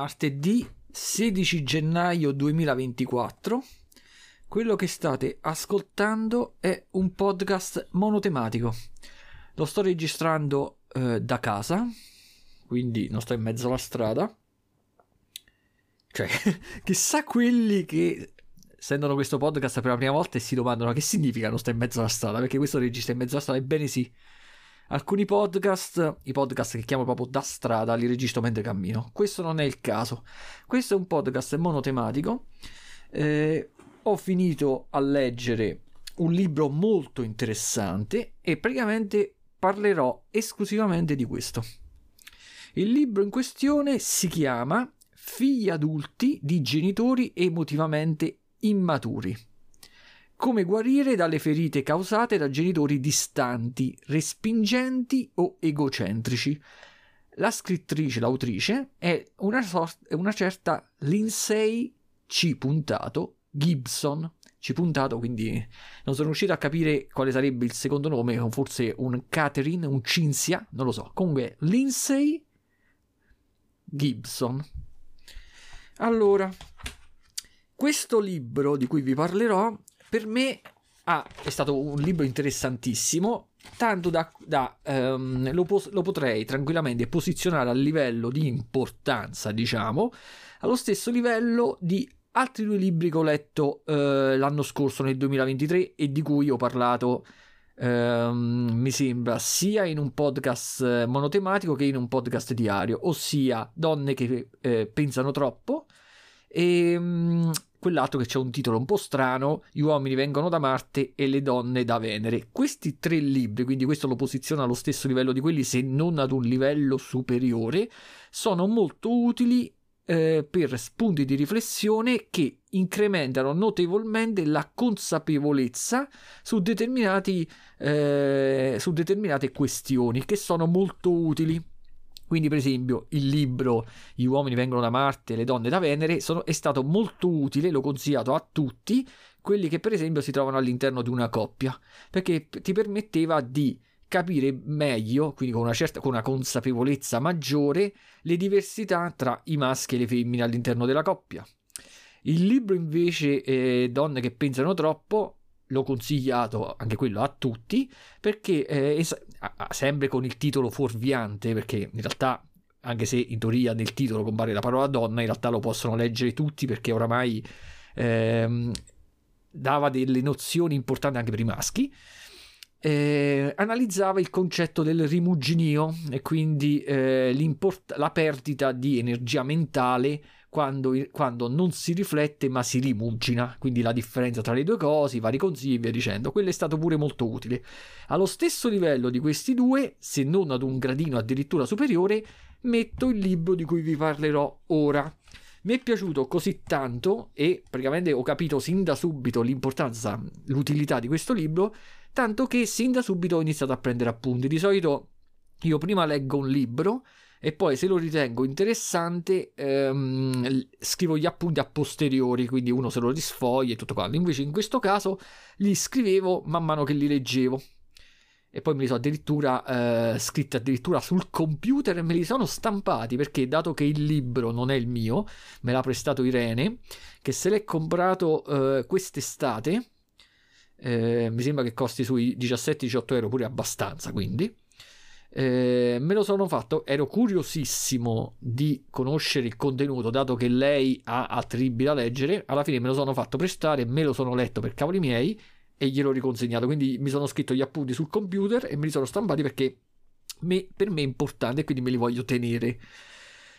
martedì 16 gennaio 2024. Quello che state ascoltando è un podcast monotematico. Lo sto registrando eh, da casa, quindi non sto in mezzo alla strada. Cioè, chissà quelli che sentono questo podcast per la prima volta e si domandano che significa non sto in mezzo alla strada, perché questo registra in mezzo alla strada, ebbene sì Alcuni podcast, i podcast che chiamo proprio da strada, li registro mentre cammino. Questo non è il caso. Questo è un podcast monotematico. Eh, ho finito a leggere un libro molto interessante e praticamente parlerò esclusivamente di questo. Il libro in questione si chiama Figli adulti di genitori emotivamente immaturi. Come guarire dalle ferite causate da genitori distanti, respingenti o egocentrici. La scrittrice, l'autrice, è una, sort- una certa Lindsay C. Gibson. C. Puntato, quindi non sono riuscito a capire quale sarebbe il secondo nome, forse un Catherine, un Cinzia, non lo so. Comunque, Lindsay Gibson. Allora, questo libro di cui vi parlerò per me ah, è stato un libro interessantissimo, tanto da, da um, lo, pos- lo, potrei tranquillamente posizionare a livello di importanza, diciamo, allo stesso livello di altri due libri che ho letto uh, l'anno scorso, nel 2023, e di cui ho parlato. Um, mi sembra sia in un podcast monotematico che in un podcast diario, ossia Donne che eh, pensano troppo e um, quell'altro che c'è un titolo un po' strano, Gli uomini vengono da Marte e le donne da Venere. Questi tre libri, quindi questo lo posiziona allo stesso livello di quelli, se non ad un livello superiore, sono molto utili eh, per spunti di riflessione che incrementano notevolmente la consapevolezza su, eh, su determinate questioni che sono molto utili. Quindi, per esempio, il libro Gli uomini vengono da Marte, le donne da Venere sono, è stato molto utile, l'ho consigliato a tutti, quelli che per esempio si trovano all'interno di una coppia, perché ti permetteva di capire meglio, quindi con una certa con una consapevolezza maggiore, le diversità tra i maschi e le femmine all'interno della coppia. Il libro invece eh, Donne che pensano troppo l'ho consigliato anche quello a tutti perché eh, sempre con il titolo fuorviante perché in realtà anche se in teoria nel titolo compare la parola donna in realtà lo possono leggere tutti perché oramai ehm, dava delle nozioni importanti anche per i maschi eh, analizzava il concetto del rimuginio e quindi eh, la perdita di energia mentale quando, quando, non si riflette ma si rimugina, quindi la differenza tra le due cose, i vari consigli e via dicendo. Quello è stato pure molto utile. Allo stesso livello di questi due, se non ad un gradino addirittura superiore, metto il libro di cui vi parlerò ora. Mi è piaciuto così tanto e praticamente ho capito sin da subito l'importanza, l'utilità di questo libro, tanto che sin da subito ho iniziato a prendere appunti. Di solito io prima leggo un libro e poi se lo ritengo interessante ehm, scrivo gli appunti a posteriori, quindi uno se lo risfoglia e tutto quanto. Invece in questo caso li scrivevo man mano che li leggevo. E poi me li sono addirittura eh, scritti addirittura sul computer e me li sono stampati perché dato che il libro non è il mio, me l'ha prestato Irene, che se l'è comprato eh, quest'estate, eh, mi sembra che costi sui 17-18 euro pure abbastanza, quindi eh, me lo sono fatto, ero curiosissimo di conoscere il contenuto, dato che lei ha altri libri da leggere. Alla fine me lo sono fatto prestare, me lo sono letto per cavoli miei e gliel'ho riconsegnato. Quindi mi sono scritto gli appunti sul computer e me li sono stampati perché me, per me è importante e quindi me li voglio tenere.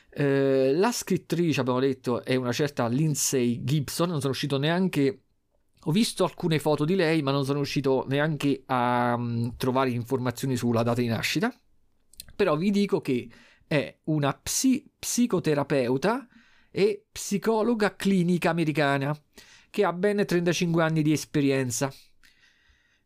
Eh, la scrittrice, abbiamo detto, è una certa Lindsay Gibson. Non sono uscito neanche. Ho visto alcune foto di lei, ma non sono riuscito neanche a um, trovare informazioni sulla data di nascita però vi dico che è una psi- psicoterapeuta e psicologa clinica americana che ha ben 35 anni di esperienza.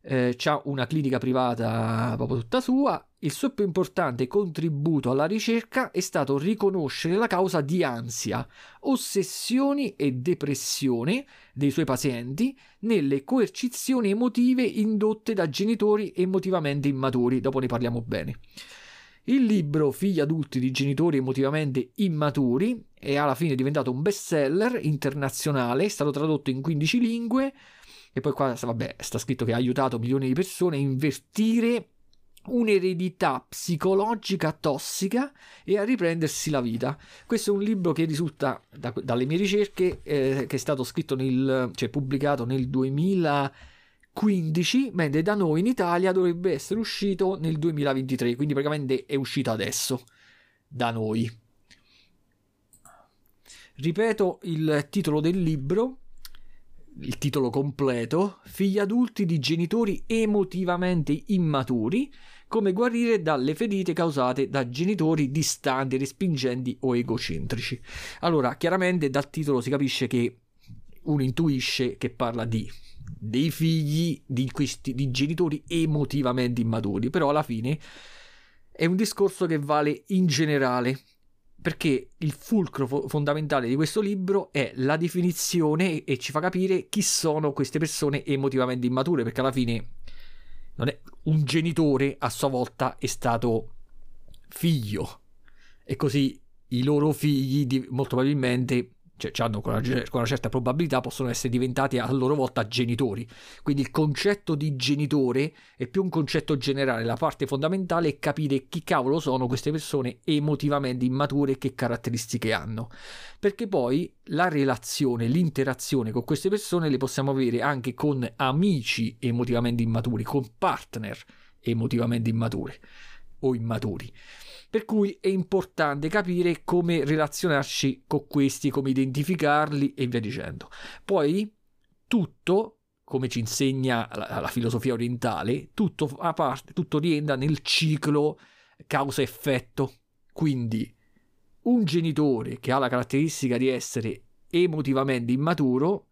Eh, ha una clinica privata proprio tutta sua. Il suo più importante contributo alla ricerca è stato riconoscere la causa di ansia, ossessioni e depressione dei suoi pazienti nelle coercizioni emotive indotte da genitori emotivamente immaturi. Dopo ne parliamo bene. Il libro Figli adulti di genitori emotivamente immaturi è alla fine diventato un bestseller internazionale, è stato tradotto in 15 lingue e poi qua vabbè, sta scritto che ha aiutato milioni di persone a invertire un'eredità psicologica tossica e a riprendersi la vita. Questo è un libro che risulta da, dalle mie ricerche eh, che è stato scritto nel, cioè pubblicato nel 2015, mentre da noi in Italia dovrebbe essere uscito nel 2023, quindi praticamente è uscito adesso da noi. Ripeto il titolo del libro il titolo completo, figli adulti di genitori emotivamente immaturi, come guarire dalle ferite causate da genitori distanti, respingenti o egocentrici. Allora, chiaramente dal titolo si capisce che uno intuisce che parla di dei figli di, questi, di genitori emotivamente immaturi, però alla fine è un discorso che vale in generale perché il fulcro fo- fondamentale di questo libro è la definizione e ci fa capire chi sono queste persone emotivamente immature, perché alla fine è un genitore a sua volta è stato figlio. E così i loro figli molto probabilmente cioè, hanno con una, con una, certa probabilità possono essere diventati a loro volta genitori. Quindi il concetto di genitore è più un concetto generale, la parte fondamentale è capire chi cavolo sono queste persone emotivamente immature e che caratteristiche hanno. Perché poi la relazione, l'interazione con queste persone le possiamo avere anche con amici emotivamente immaturi, con partner emotivamente immaturi o immaturi. Per cui è importante capire come relazionarci con questi, come identificarli e via dicendo. Poi tutto, come ci insegna la, la filosofia orientale, tutto, a parte, tutto rientra nel ciclo causa-effetto. Quindi un genitore che ha la caratteristica di essere emotivamente immaturo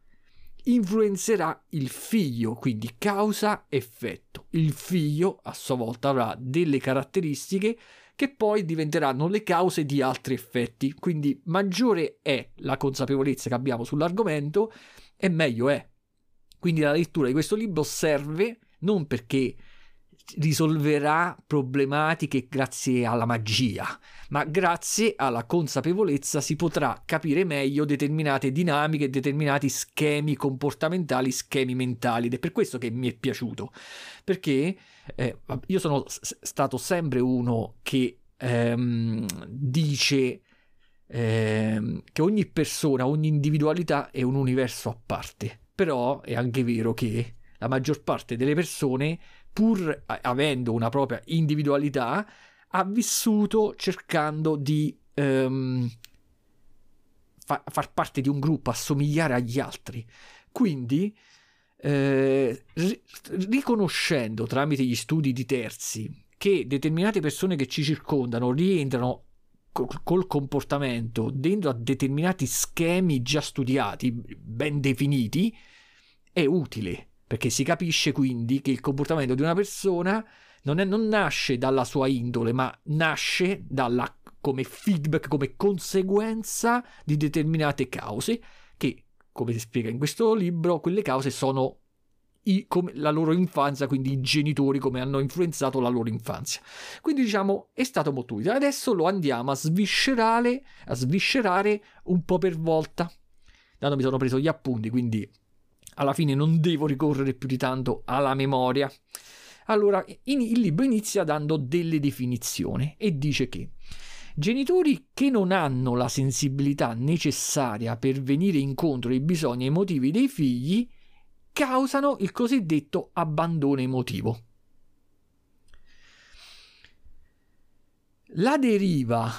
influenzerà il figlio, quindi causa-effetto. Il figlio a sua volta avrà delle caratteristiche che poi diventeranno le cause di altri effetti. Quindi maggiore è la consapevolezza che abbiamo sull'argomento e meglio è. Quindi la lettura di questo libro serve non perché risolverà problematiche grazie alla magia, ma grazie alla consapevolezza si potrà capire meglio determinate dinamiche, determinati schemi comportamentali, schemi mentali ed è per questo che mi è piaciuto, perché eh, io sono s- stato sempre uno che ehm, dice ehm, che ogni persona, ogni individualità è un universo a parte. Però è anche vero che la maggior parte delle persone, pur avendo una propria individualità, ha vissuto cercando di ehm, fa- far parte di un gruppo, assomigliare agli altri. Quindi eh, riconoscendo tramite gli studi di terzi che determinate persone che ci circondano rientrano col comportamento dentro a determinati schemi già studiati, ben definiti, è utile perché si capisce quindi che il comportamento di una persona non, è, non nasce dalla sua indole, ma nasce dalla, come feedback, come conseguenza di determinate cause come si spiega in questo libro, quelle cause sono i, la loro infanzia, quindi i genitori come hanno influenzato la loro infanzia. Quindi diciamo è stato molto utile. Adesso lo andiamo a sviscerare, a sviscerare un po' per volta. Dato mi sono preso gli appunti, quindi alla fine non devo ricorrere più di tanto alla memoria. Allora, in, il libro inizia dando delle definizioni e dice che Genitori che non hanno la sensibilità necessaria per venire incontro ai bisogni emotivi dei figli causano il cosiddetto abbandono emotivo. La deriva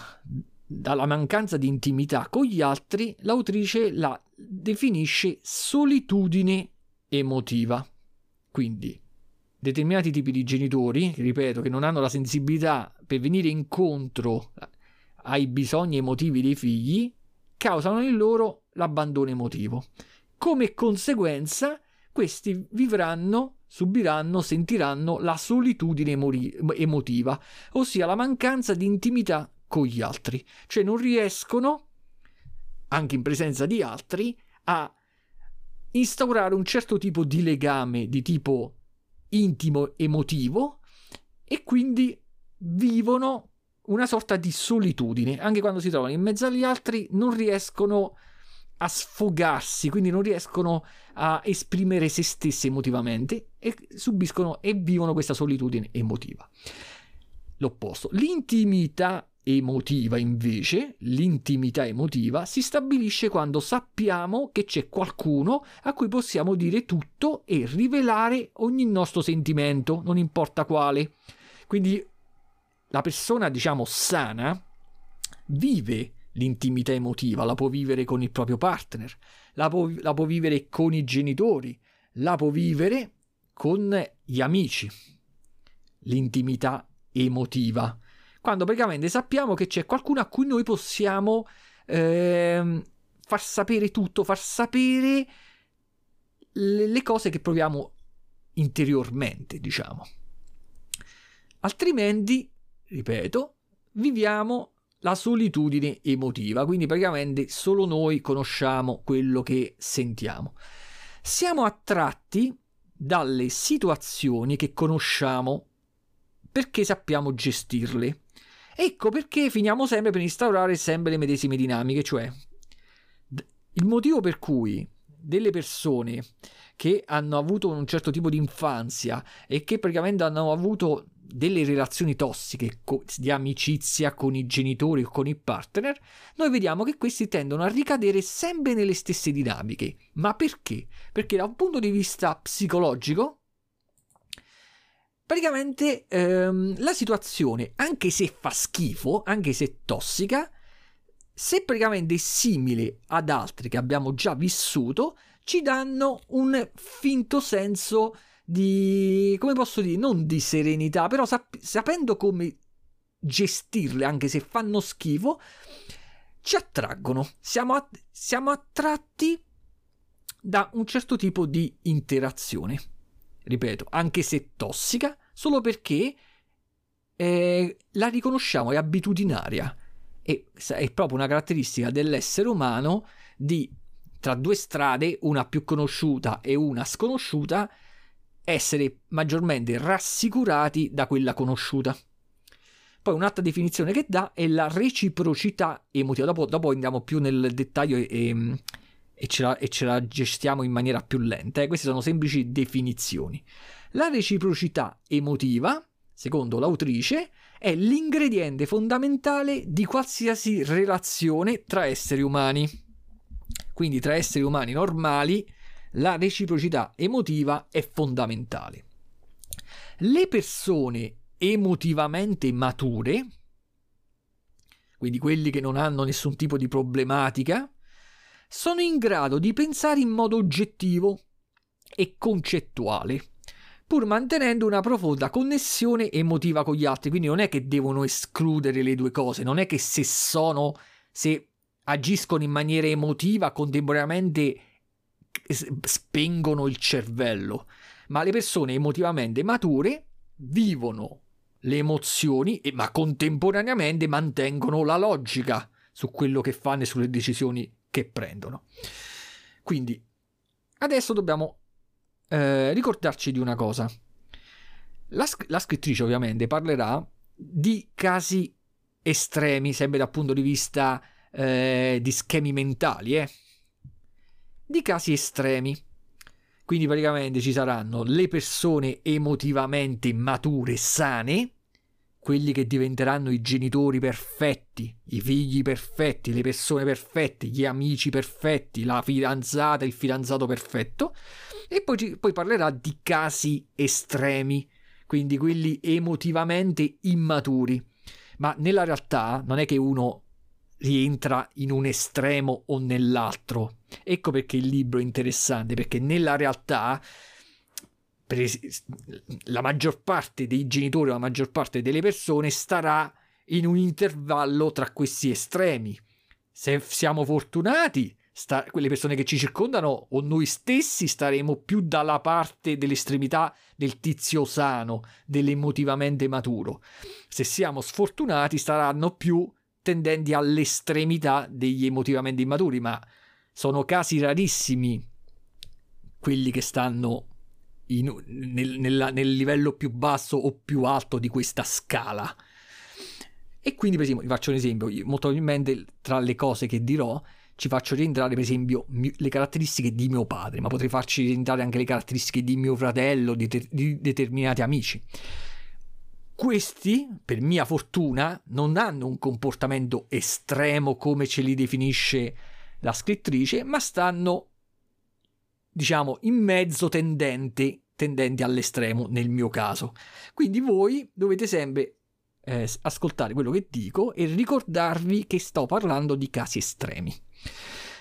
dalla mancanza di intimità con gli altri, l'autrice la definisce solitudine emotiva. Quindi determinati tipi di genitori, ripeto, che non hanno la sensibilità per venire incontro ai bisogni emotivi dei figli causano in loro l'abbandono emotivo. Come conseguenza, questi vivranno, subiranno, sentiranno la solitudine emori- emotiva, ossia la mancanza di intimità con gli altri, cioè non riescono, anche in presenza di altri, a instaurare un certo tipo di legame di tipo intimo emotivo e quindi vivono una sorta di solitudine, anche quando si trovano in mezzo agli altri non riescono a sfogarsi, quindi non riescono a esprimere se stessi emotivamente e subiscono e vivono questa solitudine emotiva. L'opposto, l'intimità emotiva invece, l'intimità emotiva si stabilisce quando sappiamo che c'è qualcuno a cui possiamo dire tutto e rivelare ogni nostro sentimento, non importa quale. Quindi la persona, diciamo, sana vive l'intimità emotiva, la può vivere con il proprio partner, la può, la può vivere con i genitori, la può vivere con gli amici. L'intimità emotiva quando praticamente sappiamo che c'è qualcuno a cui noi possiamo eh, far sapere tutto, far sapere le, le cose che proviamo interiormente, diciamo. Altrimenti, ripeto, viviamo la solitudine emotiva, quindi praticamente solo noi conosciamo quello che sentiamo. Siamo attratti dalle situazioni che conosciamo perché sappiamo gestirle. Ecco perché finiamo sempre per instaurare sempre le medesime dinamiche, cioè il motivo per cui delle persone che hanno avuto un certo tipo di infanzia e che praticamente hanno avuto delle relazioni tossiche di amicizia con i genitori o con i partner, noi vediamo che questi tendono a ricadere sempre nelle stesse dinamiche. Ma perché? Perché da un punto di vista psicologico praticamente ehm, la situazione, anche se fa schifo, anche se è tossica, se praticamente è simile ad altre che abbiamo già vissuto, ci danno un finto senso di, come posso dire, non di serenità, però sap- sapendo come gestirle, anche se fanno schifo, ci attraggono. Siamo, att- siamo attratti da un certo tipo di interazione ripeto, anche se tossica, solo perché eh, la riconosciamo, è abitudinaria. E è proprio una caratteristica dell'essere umano di tra due strade, una più conosciuta e una sconosciuta, essere maggiormente rassicurati da quella conosciuta. Poi un'altra definizione che dà è la reciprocità emotiva. Dopo, dopo andiamo più nel dettaglio e, e ce, la, e ce la gestiamo in maniera più lenta. Eh? Queste sono semplici definizioni. La reciprocità emotiva, secondo l'autrice, è l'ingrediente fondamentale di qualsiasi relazione tra esseri umani. Quindi tra esseri umani normali la reciprocità emotiva è fondamentale. Le persone emotivamente mature, quindi quelli che non hanno nessun tipo di problematica, sono in grado di pensare in modo oggettivo e concettuale, pur mantenendo una profonda connessione emotiva con gli altri. Quindi non è che devono escludere le due cose, non è che se sono, se agiscono in maniera emotiva, contemporaneamente spengono il cervello, ma le persone emotivamente mature vivono le emozioni, ma contemporaneamente mantengono la logica su quello che fanno e sulle decisioni che prendono. Quindi adesso dobbiamo eh, ricordarci di una cosa. La, la, scrittrice ovviamente parlerà di casi estremi, sempre dal punto di vista eh, di schemi mentali, eh? Di casi estremi. Quindi praticamente ci saranno le persone emotivamente mature, sane, quelli che diventeranno i genitori perfetti, i figli perfetti, le persone perfette, gli amici perfetti, la fidanzata, il fidanzato perfetto. E poi, poi parlerà di casi estremi, quindi quelli emotivamente immaturi. Ma nella realtà non è che uno rientra in un estremo o nell'altro. Ecco perché il libro è interessante, perché nella realtà la maggior parte dei genitori, la maggior parte delle persone starà in un intervallo tra questi estremi. Se siamo fortunati, sta- quelle persone che ci circondano o noi stessi staremo più dalla parte dell'estremità del tizio sano, dell'emotivamente maturo. Se siamo sfortunati, staranno più tendenti all'estremità degli emotivamente immaturi, ma sono casi rarissimi quelli che stanno in, nel, nella, nel livello più basso o più alto di questa scala. E quindi, per esempio, vi faccio un esempio, molto probabilmente tra le cose che dirò ci faccio rientrare, per esempio, le caratteristiche di mio padre, ma potrei farci rientrare anche le caratteristiche di mio fratello, di, te- di determinati amici. Questi, per mia fortuna, non hanno un comportamento estremo come ce li definisce la scrittrice, ma stanno, diciamo, in mezzo tendenti, tendenti all'estremo nel mio caso. Quindi voi dovete sempre eh, ascoltare quello che dico e ricordarvi che sto parlando di casi estremi.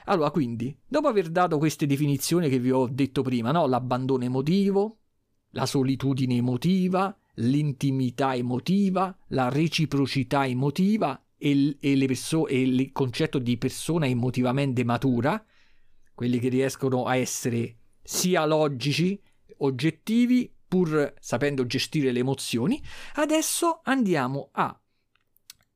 Allora, quindi, dopo aver dato queste definizioni che vi ho detto prima, no? l'abbandono emotivo, la solitudine emotiva, l'intimità emotiva, la reciprocità emotiva e, e, perso- e il concetto di persona emotivamente matura, quelli che riescono a essere sia logici, oggettivi, pur sapendo gestire le emozioni, adesso andiamo a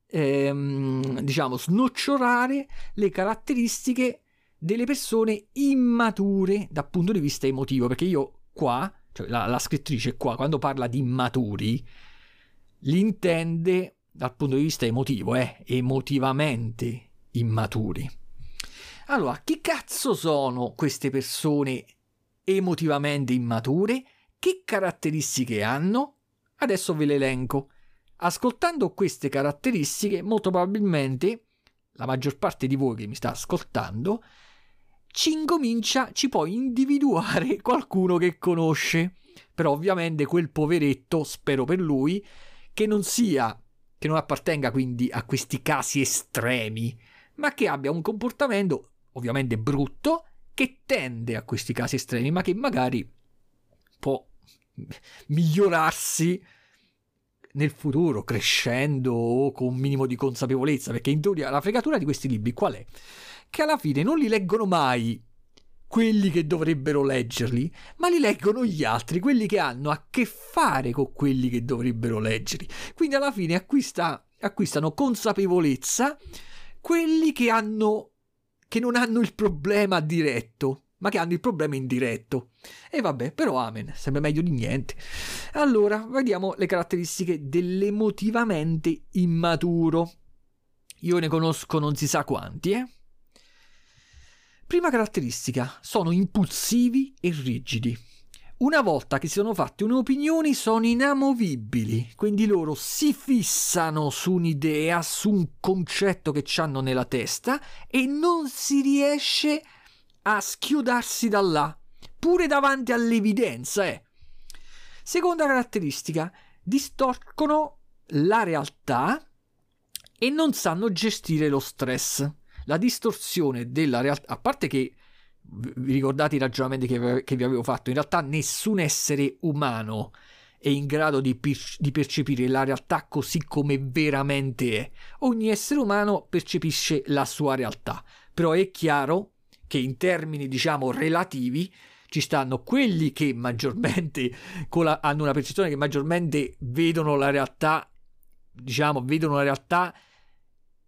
ehm, diciamo snocciolare le caratteristiche delle persone immature dal punto di vista emotivo, perché io qua cioè la, la scrittrice qua, quando parla di immaturi, li intende dal punto di vista emotivo, eh, emotivamente immaturi. Allora, chi cazzo sono queste persone emotivamente immature? Che caratteristiche hanno? Adesso ve le elenco. Ascoltando queste caratteristiche, molto probabilmente la maggior parte di voi che mi sta ascoltando ci incomincia, ci può individuare qualcuno che conosce. Però ovviamente quel poveretto, spero per lui, che non sia, che non appartenga quindi a questi casi estremi, ma che abbia un comportamento ovviamente brutto, che tende a questi casi estremi, ma che magari può migliorarsi nel futuro, crescendo o con un minimo di consapevolezza, perché in teoria la fregatura di questi libri qual è? che alla fine non li leggono mai quelli che dovrebbero leggerli, ma li leggono gli altri, quelli che hanno a che fare con quelli che dovrebbero leggerli. Quindi alla fine acquista, acquistano consapevolezza quelli che hanno che non hanno il problema diretto, ma che hanno il problema indiretto. E vabbè, però amen, sembra meglio di niente. Allora, vediamo le caratteristiche dell'emotivamente immaturo. Io ne conosco non si sa quanti, eh? Prima caratteristica, sono impulsivi e rigidi. Una volta che si sono fatte un'opinione sono inamovibili, quindi loro si fissano su un'idea, su un concetto che hanno nella testa e non si riesce a schiodarsi da là, pure davanti all'evidenza. Eh. Seconda caratteristica, distorcono la realtà e non sanno gestire lo stress la distorsione della realtà, a parte che vi ricordate i ragionamenti che, che vi avevo fatto, in realtà nessun essere umano è in grado di, di, percepire la realtà così come veramente è. Ogni essere umano percepisce la sua realtà, però è chiaro che in termini diciamo relativi ci stanno quelli che maggiormente la, hanno una percezione che maggiormente vedono la realtà diciamo vedono la realtà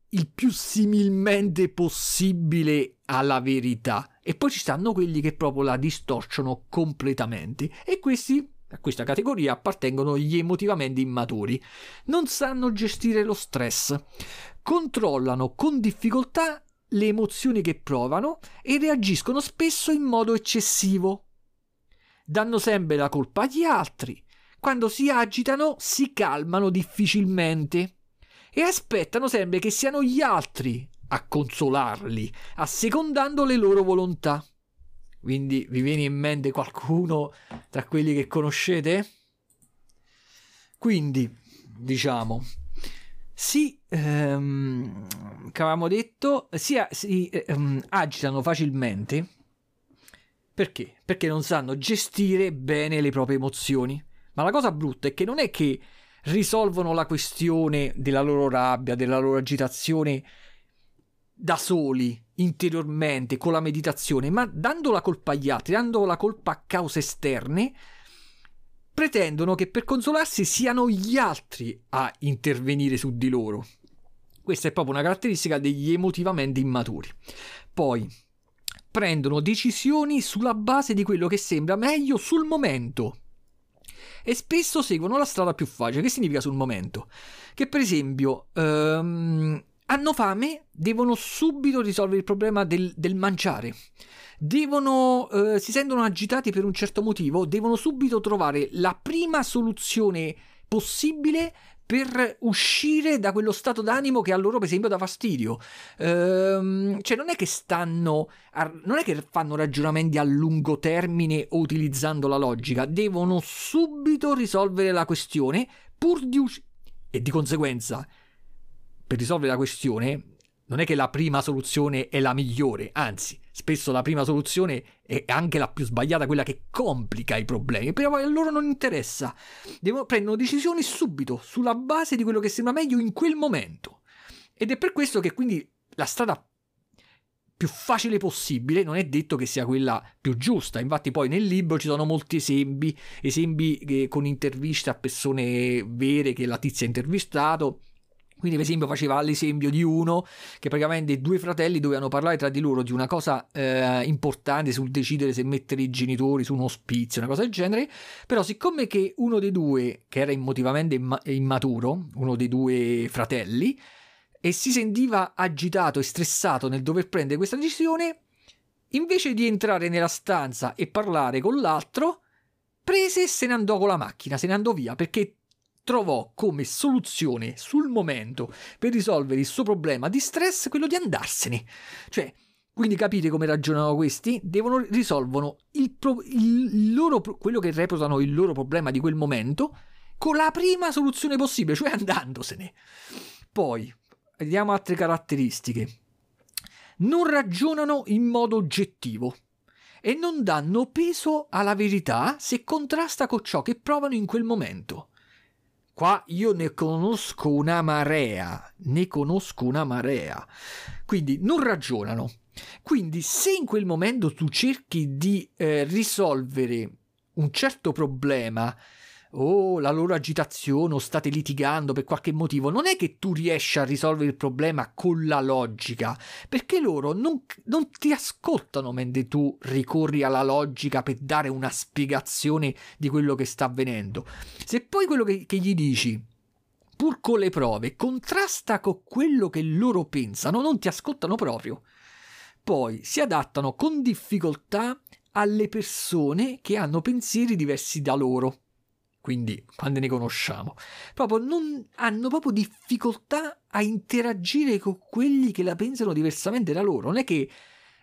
il più similmente possibile alla verità. E poi ci stanno quelli che proprio la distorciono completamente. E questi, a questa categoria, appartengono gli emotivamente immaturi. Non sanno gestire lo stress. Controllano con difficoltà le emozioni che provano e reagiscono spesso in modo eccessivo. Danno sempre la colpa agli altri. Quando si agitano si calmano difficilmente e aspettano sempre che siano gli altri a consolarli, assecondando le loro volontà. Quindi vi viene in mente qualcuno tra quelli che conoscete? Quindi, diciamo, si, ehm, che avevamo detto, si, si ehm, agitano facilmente. Perché? Perché non sanno gestire bene le proprie emozioni. Ma la cosa brutta è che non è che risolvono la questione della loro rabbia, della loro agitazione da soli, interiormente, con la meditazione, ma dando la colpa agli altri, dando la colpa a cause esterne, pretendono che per consolarsi siano gli altri a intervenire su di loro. Questa è proprio una caratteristica degli emotivamente immaturi. Poi prendono decisioni sulla base di quello che sembra meglio sul momento e spesso seguono la strada più facile. Che significa sul momento? Che per esempio ehm, hanno fame, devono subito risolvere il problema del, del mangiare. Devono, eh, si sentono agitati per un certo motivo, devono subito trovare la prima soluzione possibile per uscire da quello stato d'animo che a loro, per esempio, dà fastidio. Ehm, cioè, non è che stanno, a, non è che fanno ragionamenti a lungo termine o utilizzando la logica, devono subito risolvere la questione pur di uscire. E di conseguenza, per risolvere la questione, non è che la prima soluzione è la migliore, anzi, spesso la prima soluzione è anche la più sbagliata, quella che complica i problemi, però a loro non interessa. Devono, prendono decisioni subito, sulla base di quello che sembra meglio in quel momento. Ed è per questo che quindi la strada più facile possibile, non è detto che sia quella più giusta. Infatti, poi nel libro ci sono molti esempi, esempi con interviste a persone vere che la tizia ha intervistato quindi, per esempio, faceva l'esempio di uno che praticamente due fratelli dovevano parlare tra di loro di una cosa eh, importante sul decidere se mettere i genitori su un ospizio, una cosa del genere. Però, siccome che uno dei due, che era emotivamente immaturo, uno dei due fratelli, e si sentiva agitato e stressato nel dover prendere questa decisione, invece di entrare nella stanza e parlare con l'altro, prese e se ne andò con la macchina, se ne andò via perché trovò come soluzione sul momento per risolvere il suo problema di stress quello di andarsene. Cioè, quindi capite come ragionano questi? Devono risolvono il pro, il loro, quello che reputano il loro problema di quel momento con la prima soluzione possibile, cioè andandosene. Poi, vediamo altre caratteristiche. Non ragionano in modo oggettivo e non danno peso alla verità se contrasta con ciò che provano in quel momento. Qua io ne conosco una marea, ne conosco una marea. Quindi non ragionano. Quindi se in quel momento tu cerchi di eh, risolvere un certo problema oh, la loro agitazione o state litigando per qualche motivo, non è che tu riesci a risolvere il problema con la logica, perché loro non, non ti ascoltano mentre tu ricorri alla logica per dare una spiegazione di quello che sta avvenendo. Se poi quello che, che gli dici pur con le prove, contrasta con quello che loro pensano, non ti ascoltano proprio. Poi si adattano con difficoltà alle persone che hanno pensieri diversi da loro quindi quando ne conosciamo, proprio non hanno proprio difficoltà a interagire con quelli che la pensano diversamente da loro. Non è che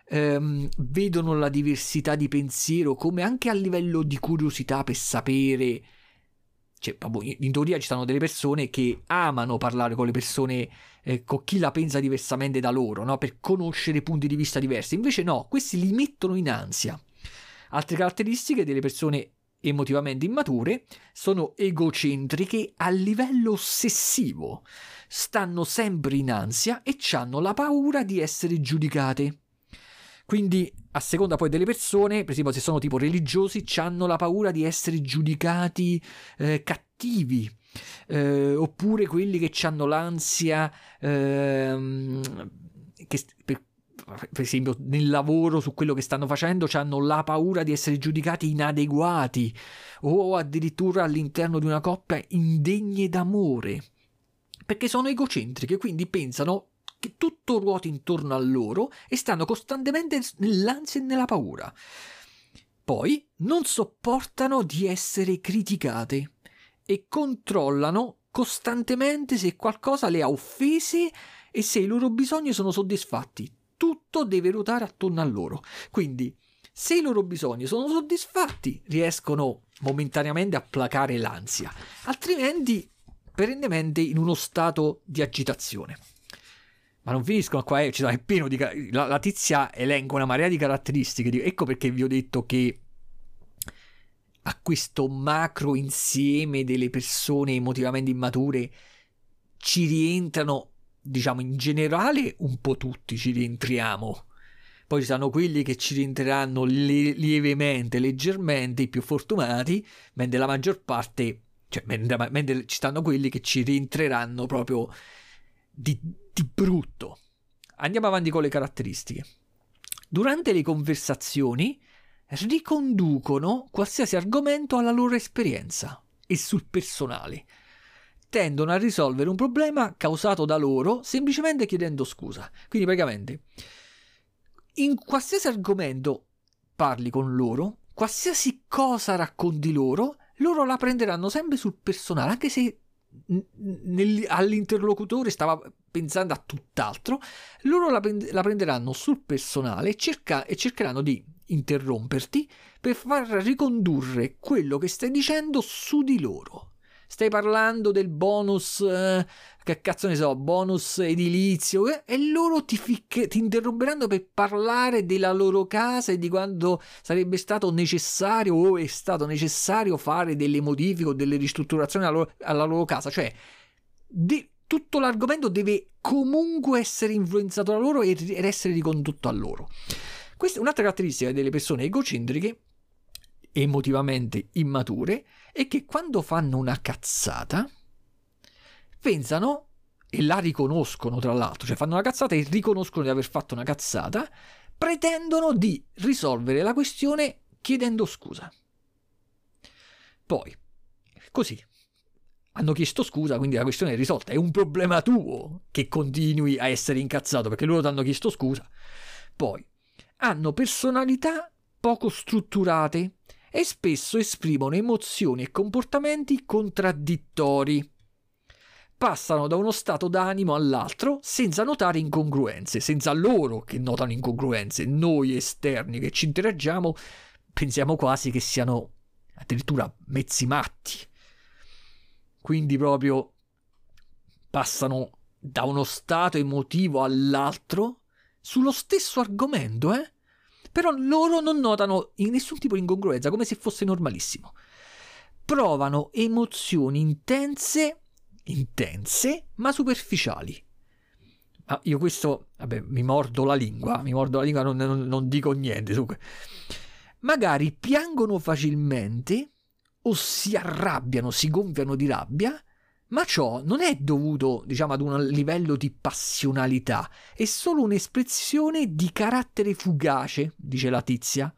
ehm, vedono la diversità di pensiero come anche a livello di curiosità per sapere. Cioè, in teoria ci sono delle persone che amano parlare con le persone, eh, con chi la pensa diversamente da loro, no? per conoscere punti di vista diversi. Invece no, questi li mettono in ansia. Altre caratteristiche delle persone emotivamente immature, sono egocentriche a livello ossessivo, stanno sempre in ansia e hanno la paura di essere giudicate. Quindi, a seconda poi delle persone, per esempio se sono tipo religiosi, hanno la paura di essere giudicati eh, cattivi, eh, oppure quelli che hanno l'ansia eh, che, per, per esempio nel lavoro su quello che stanno facendo hanno la paura di essere giudicati inadeguati o addirittura all'interno di una coppia indegne d'amore perché sono egocentriche quindi pensano che tutto ruoti intorno a loro e stanno costantemente nell'ansia e nella paura. Poi non sopportano di essere criticate e controllano costantemente se qualcosa le ha offese e se i loro bisogni sono soddisfatti tutto deve ruotare attorno a loro. Quindi, se i loro bisogni sono soddisfatti, riescono momentaneamente a placare l'ansia, altrimenti perennemente in uno stato di agitazione. Ma non finiscono qua, eh, è pieno di... La, la, tizia elenca una marea di caratteristiche, ecco perché vi ho detto che a questo macro insieme delle persone emotivamente immature ci rientrano diciamo in generale un po' tutti ci rientriamo. Poi ci sono quelli che ci rientreranno li- lievemente, leggermente, i più fortunati, mentre la maggior parte, cioè mentre, mentre ci stanno quelli che ci rientreranno proprio di, di brutto. Andiamo avanti con le caratteristiche. Durante le conversazioni riconducono qualsiasi argomento alla loro esperienza e sul personale. Tendono a risolvere un problema causato da loro semplicemente chiedendo scusa. Quindi praticamente in qualsiasi argomento parli con loro, qualsiasi cosa racconti loro, loro la prenderanno sempre sul personale, anche se nel, all'interlocutore stava pensando a tutt'altro, loro la, la prenderanno sul personale cerca, e cercheranno di interromperti per far ricondurre quello che stai dicendo su di loro. Stai parlando del bonus, eh, che cazzo ne so, bonus edilizio, eh, e loro ti, ficche, ti interromperanno per parlare della loro casa e di quando sarebbe stato necessario o è stato necessario fare delle modifiche o delle ristrutturazioni alla loro, alla loro casa. Cioè, di, tutto l'argomento deve comunque essere influenzato da loro ed essere ricondotto a loro. Questa è un'altra caratteristica delle persone egocentriche emotivamente immature è che quando fanno una cazzata pensano e la riconoscono tra l'altro, cioè fanno una cazzata e riconoscono di aver fatto una cazzata, pretendono di risolvere la questione chiedendo scusa. Poi, così, hanno chiesto scusa, quindi la questione è risolta. È un problema tuo che continui a essere incazzato perché loro ti hanno chiesto scusa. Poi, hanno personalità poco strutturate e spesso esprimono emozioni e comportamenti contraddittori. Passano da uno stato d'animo all'altro senza notare incongruenze, senza loro che notano incongruenze. Noi esterni che ci interagiamo pensiamo quasi che siano addirittura mezzi matti. Quindi proprio passano da uno stato emotivo all'altro sullo stesso argomento, eh? Però loro non notano nessun tipo di incongruenza, come se fosse normalissimo. Provano emozioni intense, intense, ma superficiali. Ma io questo, vabbè, mi mordo la lingua, mi mordo la lingua, non, non, non dico niente. Dunque. Magari piangono facilmente o si arrabbiano, si gonfiano di rabbia ma ciò non è dovuto, diciamo, ad un livello di passionalità, è solo un'espressione di carattere fugace, dice la tizia.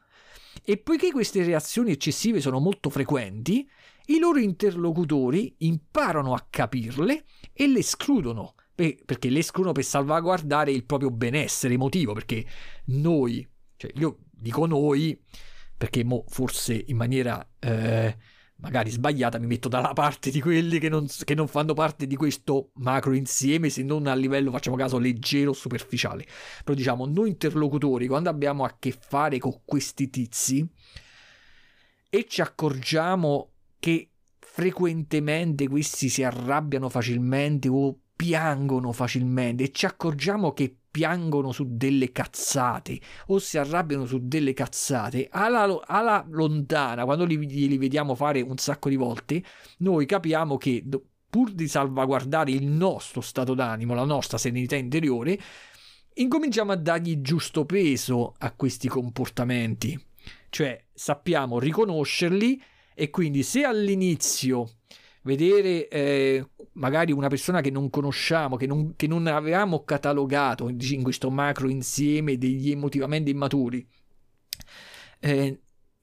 E poiché queste reazioni eccessive sono molto frequenti, i loro interlocutori imparano a capirle e le escludono, perché le escludono per salvaguardare il proprio benessere emotivo, perché noi, cioè io dico noi, perché forse in maniera... Eh, magari sbagliata, mi metto dalla parte di quelli che non, che non, fanno parte di questo macro insieme, se non a livello, facciamo caso, leggero superficiale. Però diciamo, noi interlocutori, quando abbiamo a che fare con questi tizi e ci accorgiamo che frequentemente questi si arrabbiano facilmente o piangono facilmente e ci accorgiamo che piangono su delle cazzate o si arrabbiano su delle cazzate alla, alla lontana quando li, li, vediamo fare un sacco di volte noi capiamo che pur di salvaguardare il nostro stato d'animo la nostra serenità interiore incominciamo a dargli giusto peso a questi comportamenti. Cioè sappiamo riconoscerli e quindi se all'inizio vedere eh, magari una persona che non conosciamo, che non, che non avevamo catalogato in questo macro insieme degli emotivamente immaturi, eh,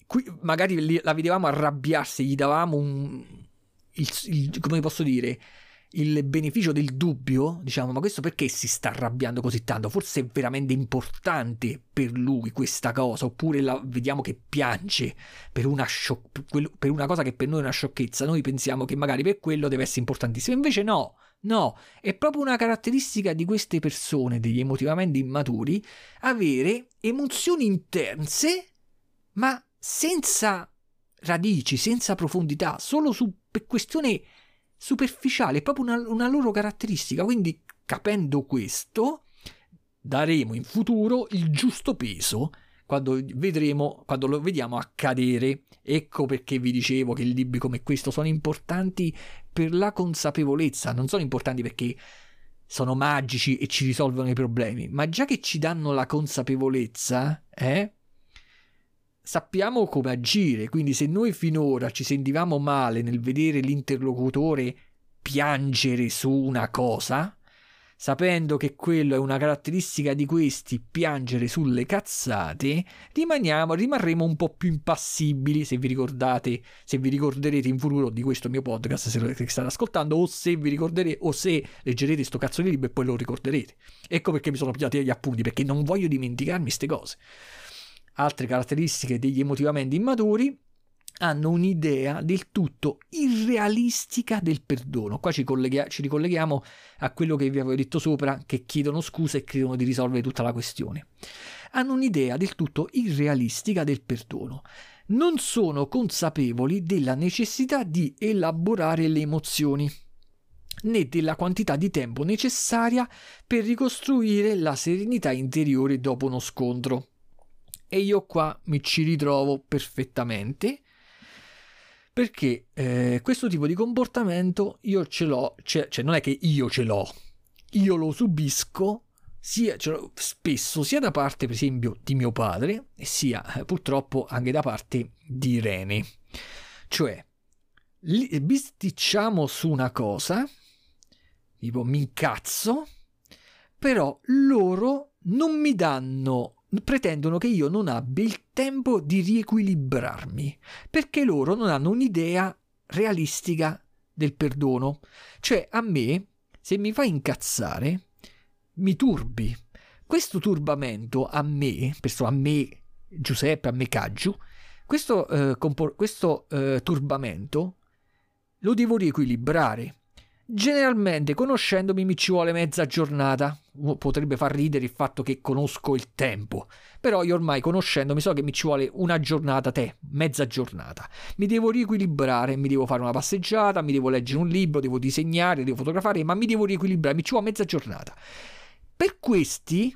qui magari la vedevamo arrabbiarsi, gli davamo un, il, il, come posso dire, il beneficio del dubbio, diciamo, ma questo perché si sta arrabbiando così tanto? Forse è veramente importante per lui questa cosa, oppure la, vediamo che piange per una, scio- per una cosa che per noi è una sciocchezza, noi pensiamo che magari per quello deve essere importantissimo, invece no, no, è proprio una caratteristica di queste persone, degli emotivamente immaturi, avere emozioni intense, ma senza radici, senza profondità, solo su, per questione superficiale, è proprio una, una loro caratteristica. Quindi, capendo questo, daremo in futuro il giusto peso quando vedremo, quando lo vediamo accadere. Ecco perché vi dicevo che libri come questo sono importanti per la consapevolezza, non sono importanti perché sono magici e ci risolvono i problemi, ma già che ci danno la consapevolezza, eh, sappiamo come agire, quindi se noi finora ci sentivamo male nel vedere l'interlocutore piangere su una cosa, sapendo che quello è una caratteristica di questi, piangere sulle cazzate, rimaniamo, rimarremo un po' più impassibili, se vi ricordate, se vi ricorderete in futuro di questo mio podcast, se lo state ascoltando, o se vi ricorderete, o se leggerete sto cazzo di libro e poi lo ricorderete. Ecco perché mi sono pigliati gli appunti, perché non voglio dimenticarmi queste cose. Altre caratteristiche degli emotivamente immaturi hanno un'idea del tutto irrealistica del perdono. Qua ci, colleghi- ci, ricolleghiamo a quello che vi avevo detto sopra, che chiedono scusa e credono di risolvere tutta la questione. Hanno un'idea del tutto irrealistica del perdono. Non sono consapevoli della necessità di elaborare le emozioni né della quantità di tempo necessaria per ricostruire la serenità interiore dopo uno scontro. E io qua mi ci ritrovo perfettamente perché eh, questo tipo di comportamento io ce l'ho, cioè, cioè, non è che io ce l'ho, io lo subisco sia spesso sia da parte per esempio di mio padre e sia eh, purtroppo anche da parte di Irene. Cioè, li, bisticciamo su una cosa, tipo mi incazzo, però loro non mi danno pretendono che io non abbia il tempo di riequilibrarmi, perché loro non hanno un'idea realistica del perdono. Cioè, a me, se mi fa incazzare, mi turbi. Questo turbamento a me, a me Giuseppe, a me Caggiu, questo, eh, compor- questo eh, turbamento lo devo riequilibrare. Generalmente, conoscendomi, mi ci vuole mezza giornata. Potrebbe far ridere il fatto che conosco il tempo. Però io ormai conoscendomi so che mi ci vuole una giornata, te, mezza giornata. Mi devo riequilibrare, mi devo fare una passeggiata, mi devo leggere un libro, devo disegnare, devo fotografare, ma mi devo riequilibrare, mi ci vuole mezza giornata. Per questi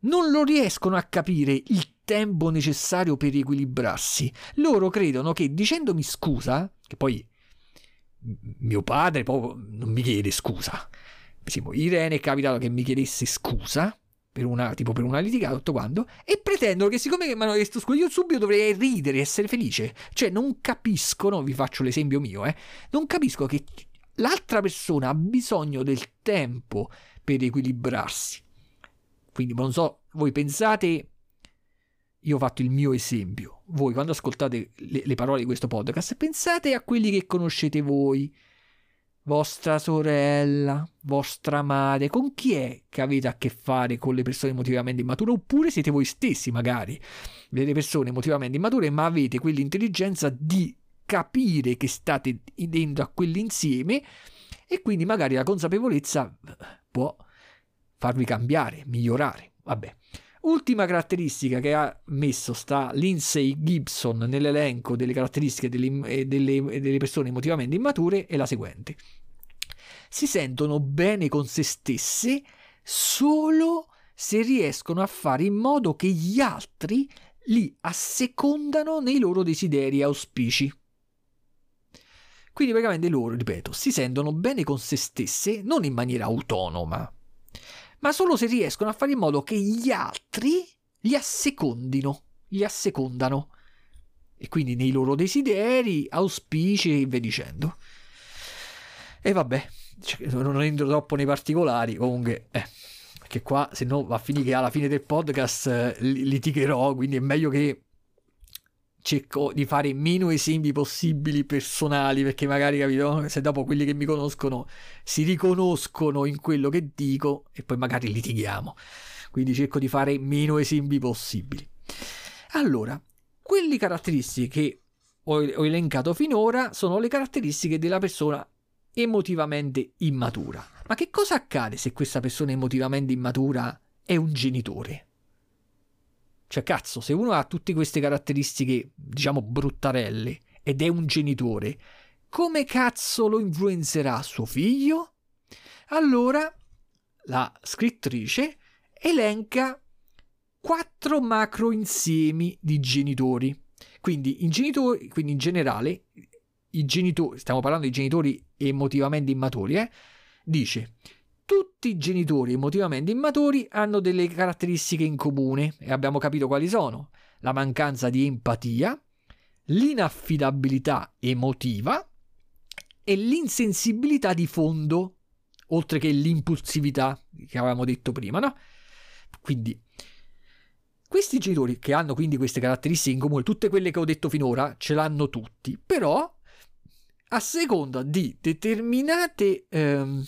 non lo riescono a capire il tempo necessario per riequilibrarsi. Loro credono che dicendomi scusa, che poi mio padre proprio non mi chiede scusa. Esempio, Irene è capitato che mi chiedesse scusa per una, tipo per una litigata, tutto quanto, e pretendono che siccome mi hanno chiesto scusa, io subito dovrei ridere, essere felice. Cioè, non capiscono, vi faccio l'esempio mio, eh, non capisco che l'altra persona ha bisogno del tempo per equilibrarsi. Quindi, non so, voi pensate io ho fatto il mio esempio. Voi quando ascoltate le, le, parole di questo podcast, pensate a quelli che conoscete voi, vostra sorella, vostra madre, con chi è che avete a che fare con le persone emotivamente immature, oppure siete voi stessi magari, delle persone emotivamente immature, ma avete quell'intelligenza di capire che state dentro a quell'insieme e quindi magari la consapevolezza può farvi cambiare, migliorare. Vabbè. Ultima caratteristica che ha messo sta Lindsay Gibson nell'elenco delle caratteristiche delle, delle, delle persone emotivamente immature è la seguente. Si sentono bene con se stesse solo se riescono a fare in modo che gli altri li assecondano nei loro desideri e auspici. Quindi praticamente loro, ripeto, si sentono bene con se stesse non in maniera autonoma, ma solo se riescono a fare in modo che gli altri li assecondino, li assecondano. E quindi nei loro desideri, auspici e via dicendo. E vabbè, cioè, non entro troppo nei particolari, comunque, eh, che qua se no va a finire che alla fine del podcast eh, litigherò, quindi è meglio che cerco di fare meno esempi possibili personali perché magari capito se dopo quelli che mi conoscono si riconoscono in quello che dico e poi magari litighiamo. Quindi cerco di fare meno esempi possibili. Allora quelle caratteristiche che ho, ho elencato finora sono le caratteristiche della persona emotivamente immatura. Ma che cosa accade se questa persona emotivamente immatura è un genitore cioè, cazzo, se uno ha tutte queste caratteristiche, diciamo, bruttarelle, ed è un genitore, come cazzo lo influenzerà suo figlio? Allora, la scrittrice elenca quattro macro insiemi di genitori. Quindi in, genitori, quindi in generale, i genitori, stiamo parlando di genitori emotivamente immaturi, eh, dice tutti i genitori emotivamente immaturi hanno delle caratteristiche in comune e abbiamo capito quali sono. La mancanza di empatia, l'inaffidabilità emotiva e l'insensibilità di fondo oltre che l'impulsività che avevamo detto prima, no? Quindi questi genitori che hanno quindi queste caratteristiche in comune, tutte quelle che ho detto finora, ce l'hanno tutti, però a seconda di determinate, ehm,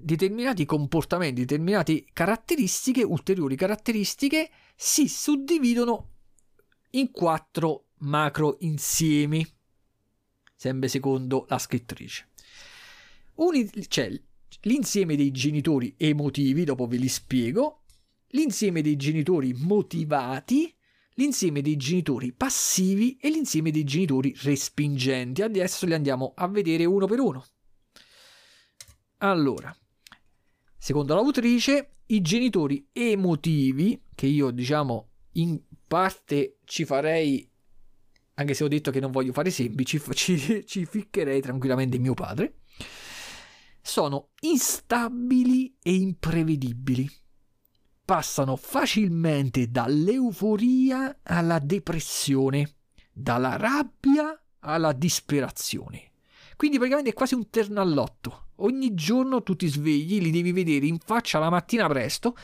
determinati comportamenti, determinate caratteristiche, ulteriori caratteristiche, si suddividono in quattro macro insiemi, sempre secondo la scrittrice. Un, c'è l'insieme dei genitori emotivi, dopo ve li spiego, l'insieme dei genitori motivati, l'insieme dei genitori passivi e l'insieme dei genitori respingenti. Adesso li andiamo a vedere uno per uno. Allora, secondo l'autrice, i genitori emotivi, che io diciamo in parte ci farei, anche se ho detto che non voglio fare esempi, ci, ci, ficcherei tranquillamente mio padre, sono instabili e imprevedibili passano facilmente dall'euforia alla depressione, dalla rabbia alla disperazione. Quindi praticamente è quasi un terno all'otto. Ogni giorno tu ti svegli, li devi vedere in faccia la mattina presto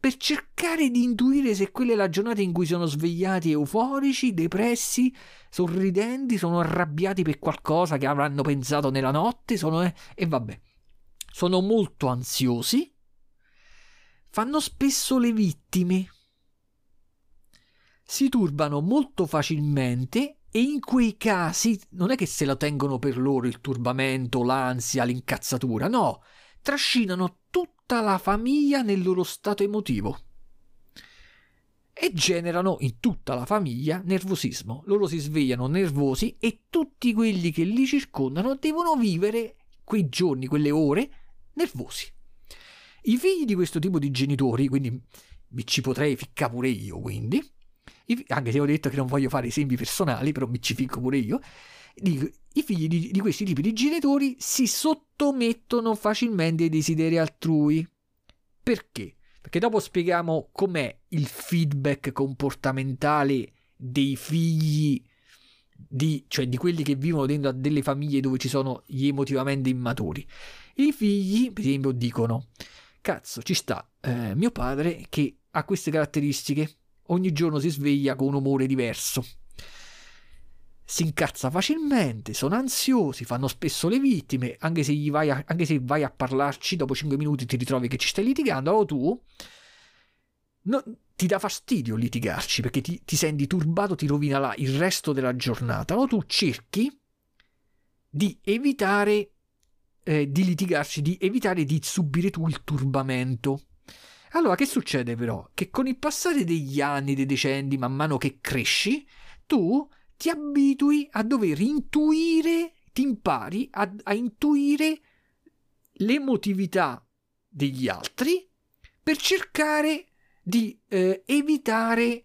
per cercare di intuire se quella è la giornata in cui sono svegliati euforici, depressi, sorridenti, sono arrabbiati per qualcosa che avranno pensato nella notte, sono, eh, e vabbè. Sono molto ansiosi fanno spesso le vittime. Si turbano molto facilmente e in quei casi non è che se la tengono per loro il turbamento, l'ansia, l'incazzatura, no, trascinano tutta la famiglia nel loro stato emotivo e generano in tutta la famiglia nervosismo. Loro si svegliano nervosi e tutti quelli che li circondano devono vivere quei giorni, quelle ore nervosi. I figli di questo tipo di genitori, quindi mi ci potrei ficcare pure io, quindi, anche se ho detto che non voglio fare esempi personali, però mi ci ficco pure io, dico, i figli di, di questi tipi di genitori si sottomettono facilmente ai desideri altrui. Perché? Perché dopo spieghiamo com'è il feedback comportamentale dei figli di, cioè di quelli che vivono dentro a delle famiglie dove ci sono gli emotivamente immaturi. I figli, per esempio, dicono cazzo, ci sta eh, mio padre che ha queste caratteristiche, ogni giorno si sveglia con un umore diverso. Si incazza facilmente, sono ansiosi, fanno spesso le vittime, anche se, vai a, anche se vai a parlarci, dopo 5 minuti ti ritrovi che ci stai litigando, o tu no, ti dà fastidio litigarci perché ti, ti senti turbato, ti rovina là il resto della giornata, o tu cerchi di evitare eh, di litigarci, di evitare di subire tu il turbamento. Allora, che succede però? Che con il passare degli anni, dei decenni, man mano che cresci, tu ti abitui a dover intuire, ti impari a, a intuire l'emotività degli altri per cercare di eh, evitare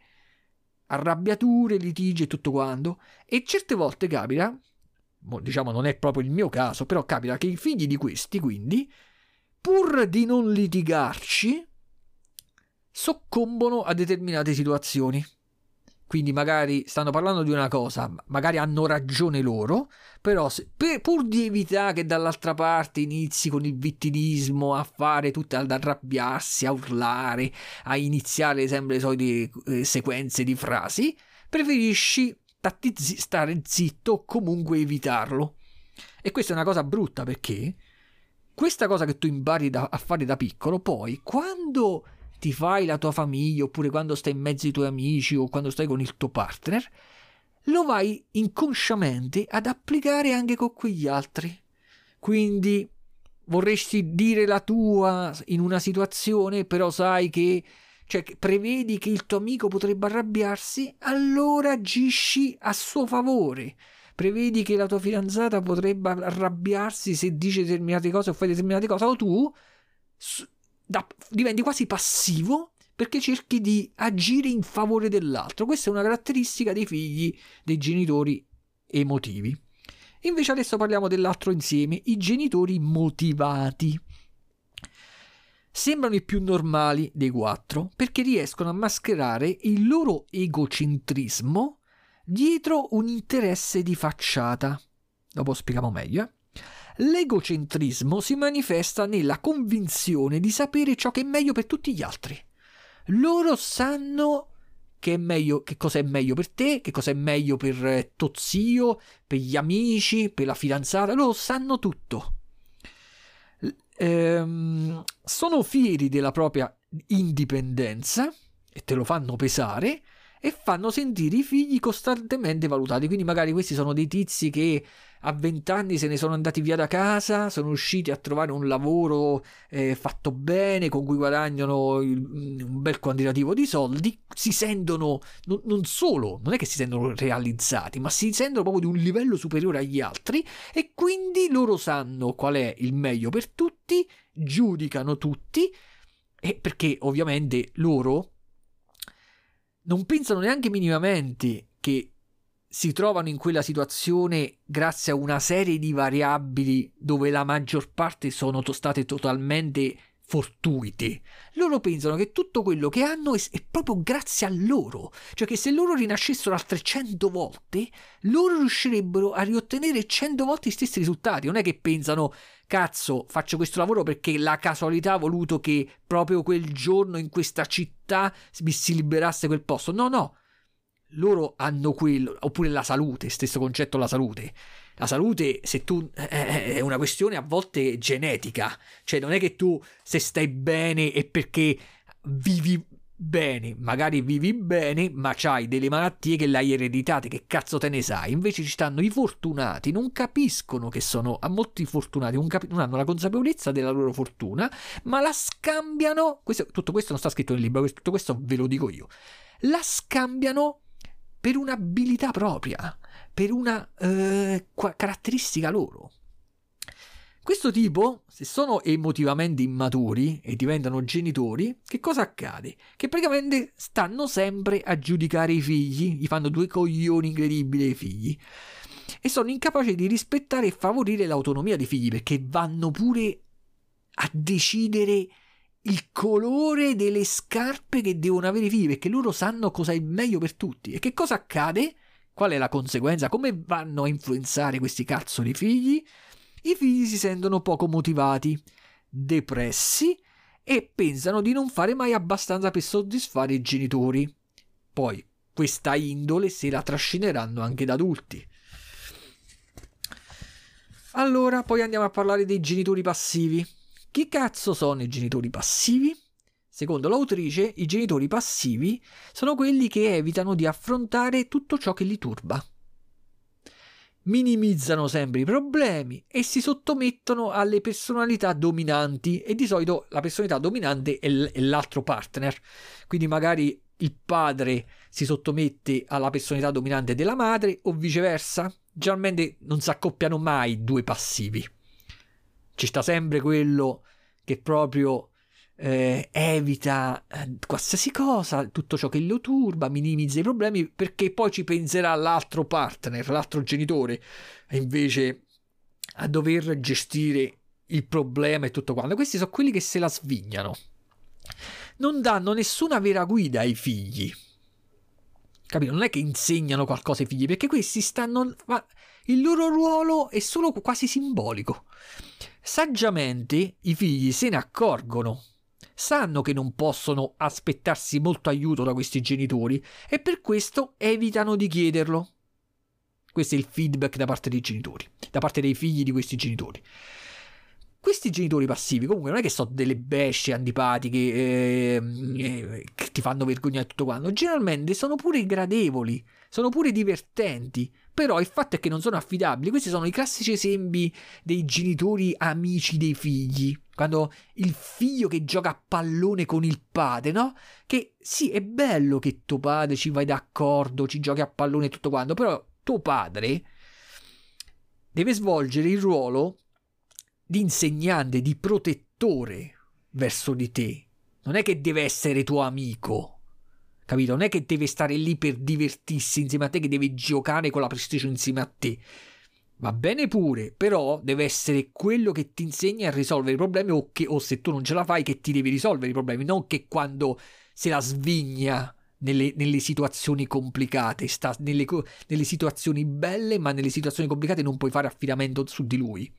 arrabbiature, litigi e tutto quanto. E certe volte capita diciamo non è proprio il mio caso, però capita che i figli di questi, quindi, pur di non litigarci, soccombono a determinate situazioni. Quindi magari stanno parlando di una cosa, magari hanno ragione loro, però se, per, pur di evitare che dall'altra parte inizi con il vittimismo a fare tutte, ad arrabbiarsi, a urlare, a iniziare sempre le solite eh, sequenze di frasi, preferisci stare zitto o comunque evitarlo. E questa è una cosa brutta perché questa cosa che tu impari da, a fare da piccolo, poi quando ti fai la tua famiglia oppure quando stai in mezzo ai tuoi amici o quando stai con il tuo partner, lo vai inconsciamente ad applicare anche con quegli altri. Quindi vorresti dire la tua in una situazione, però sai che cioè prevedi che il tuo amico potrebbe arrabbiarsi, allora agisci a suo favore. Prevedi che la tua fidanzata potrebbe arrabbiarsi se dice determinate cose o fai determinate cose, o tu da, diventi quasi passivo perché cerchi di agire in favore dell'altro. Questa è una caratteristica dei figli dei genitori emotivi. Invece adesso parliamo dell'altro insieme, i genitori motivati sembrano i più normali dei quattro perché riescono a mascherare il loro egocentrismo dietro un interesse di facciata. Dopo spieghiamo meglio. Eh? L'egocentrismo si manifesta nella convinzione di sapere ciò che è meglio per tutti gli altri. Loro sanno che, meglio, che cosa è meglio per te, che cosa è meglio per eh, tuo zio, per gli amici, per la fidanzata, loro sanno tutto. Ehm, sono fieri della propria indipendenza e te lo fanno pesare e fanno sentire i figli costantemente valutati. Quindi magari questi sono dei tizi che a 20 anni se ne sono andati via da casa, sono riusciti a trovare un lavoro eh, fatto bene, con cui guadagnano il, un bel quantitativo di soldi, si sentono non, non solo, non è che si sentono realizzati, ma si sentono proprio di un livello superiore agli altri e quindi loro sanno qual è il meglio per tutti, giudicano tutti, e perché ovviamente loro non pensano neanche minimamente che si trovano in quella situazione grazie a una serie di variabili dove la maggior parte sono state totalmente fortuite. Loro pensano che tutto quello che hanno è, è, proprio grazie a loro, cioè che se loro rinascessero altre 100 volte, loro riuscirebbero a riottenere 100 volte gli stessi risultati. Non è che pensano, cazzo, faccio questo lavoro perché la casualità ha voluto che proprio quel giorno in questa città mi si liberasse quel posto. No, no. Loro hanno quello, oppure la salute, stesso concetto la salute la salute, se tu è una questione a volte genetica, cioè non è che tu se stai bene è perché vivi bene, magari vivi bene, ma c'hai delle malattie che l'hai ereditate, che cazzo te ne sai? Invece ci stanno i fortunati, non capiscono che sono a molti fortunati, non, capi- non hanno la consapevolezza della loro fortuna, ma la scambiano. Questo, tutto questo non sta scritto nel libro, tutto questo ve lo dico io. La scambiano per un'abilità propria per una eh, caratteristica loro. Questo tipo, se sono emotivamente immaturi e diventano genitori, che cosa accade? Che praticamente stanno sempre a giudicare i figli, gli fanno due coglioni incredibili ai figli e sono incapaci di rispettare e favorire l'autonomia dei figli perché vanno pure a decidere il colore delle scarpe che devono avere i figli perché loro sanno cosa è meglio per tutti. E che cosa accade? Qual è la conseguenza? Come vanno a influenzare questi cazzo di figli? I figli si sentono poco motivati, depressi e pensano di non fare mai abbastanza per soddisfare i genitori. Poi questa indole se la trascineranno anche da adulti. Allora, poi andiamo a parlare dei genitori passivi. Chi cazzo sono i genitori passivi? Secondo l'autrice, i genitori passivi sono quelli che evitano di affrontare tutto ciò che li turba. Minimizzano sempre i problemi e si sottomettono alle personalità dominanti e di solito la personalità dominante è, l'altro partner. Quindi magari il padre si sottomette alla personalità dominante della madre o viceversa. Generalmente non si accoppiano mai due passivi. Ci sta sempre quello che proprio eh, evita eh, qualsiasi cosa, tutto ciò che lo turba, minimizza i problemi perché poi ci penserà l'altro partner, l'altro genitore, invece a dover gestire il problema e tutto quanto. Questi sono quelli che se la svignano. Non danno nessuna vera guida ai figli. Capito? Non è che insegnano qualcosa ai figli, perché questi stanno. Ma il loro ruolo è solo quasi simbolico. Saggiamente i figli se ne accorgono sanno che non possono aspettarsi molto aiuto da questi genitori e per questo evitano di chiederlo. Questo è il feedback da parte dei genitori, da parte dei figli di questi genitori. Questi genitori passivi comunque non è che sono delle besce antipatiche eh, eh, che ti fanno vergognare tutto quanto, generalmente sono pure gradevoli, sono pure divertenti, però il fatto è che non sono affidabili. Questi sono i classici esempi dei genitori amici dei figli. Quando il figlio che gioca a pallone con il padre, no? Che sì, è bello che tuo padre ci vai d'accordo, ci giochi a pallone e tutto quanto, però tuo padre deve svolgere il ruolo di insegnante, di protettore verso di te. Non è che deve essere tuo amico capito? Non è che deve stare lì per divertirsi insieme a te, che deve giocare con la PlayStation insieme a te. Va bene pure, però deve essere quello che ti insegna a risolvere i problemi o, che, o se tu non ce la fai che ti devi risolvere i problemi, non che quando se la svigna nelle, nelle situazioni complicate, sta nelle, nelle situazioni belle, ma nelle situazioni complicate non puoi fare affidamento su di lui.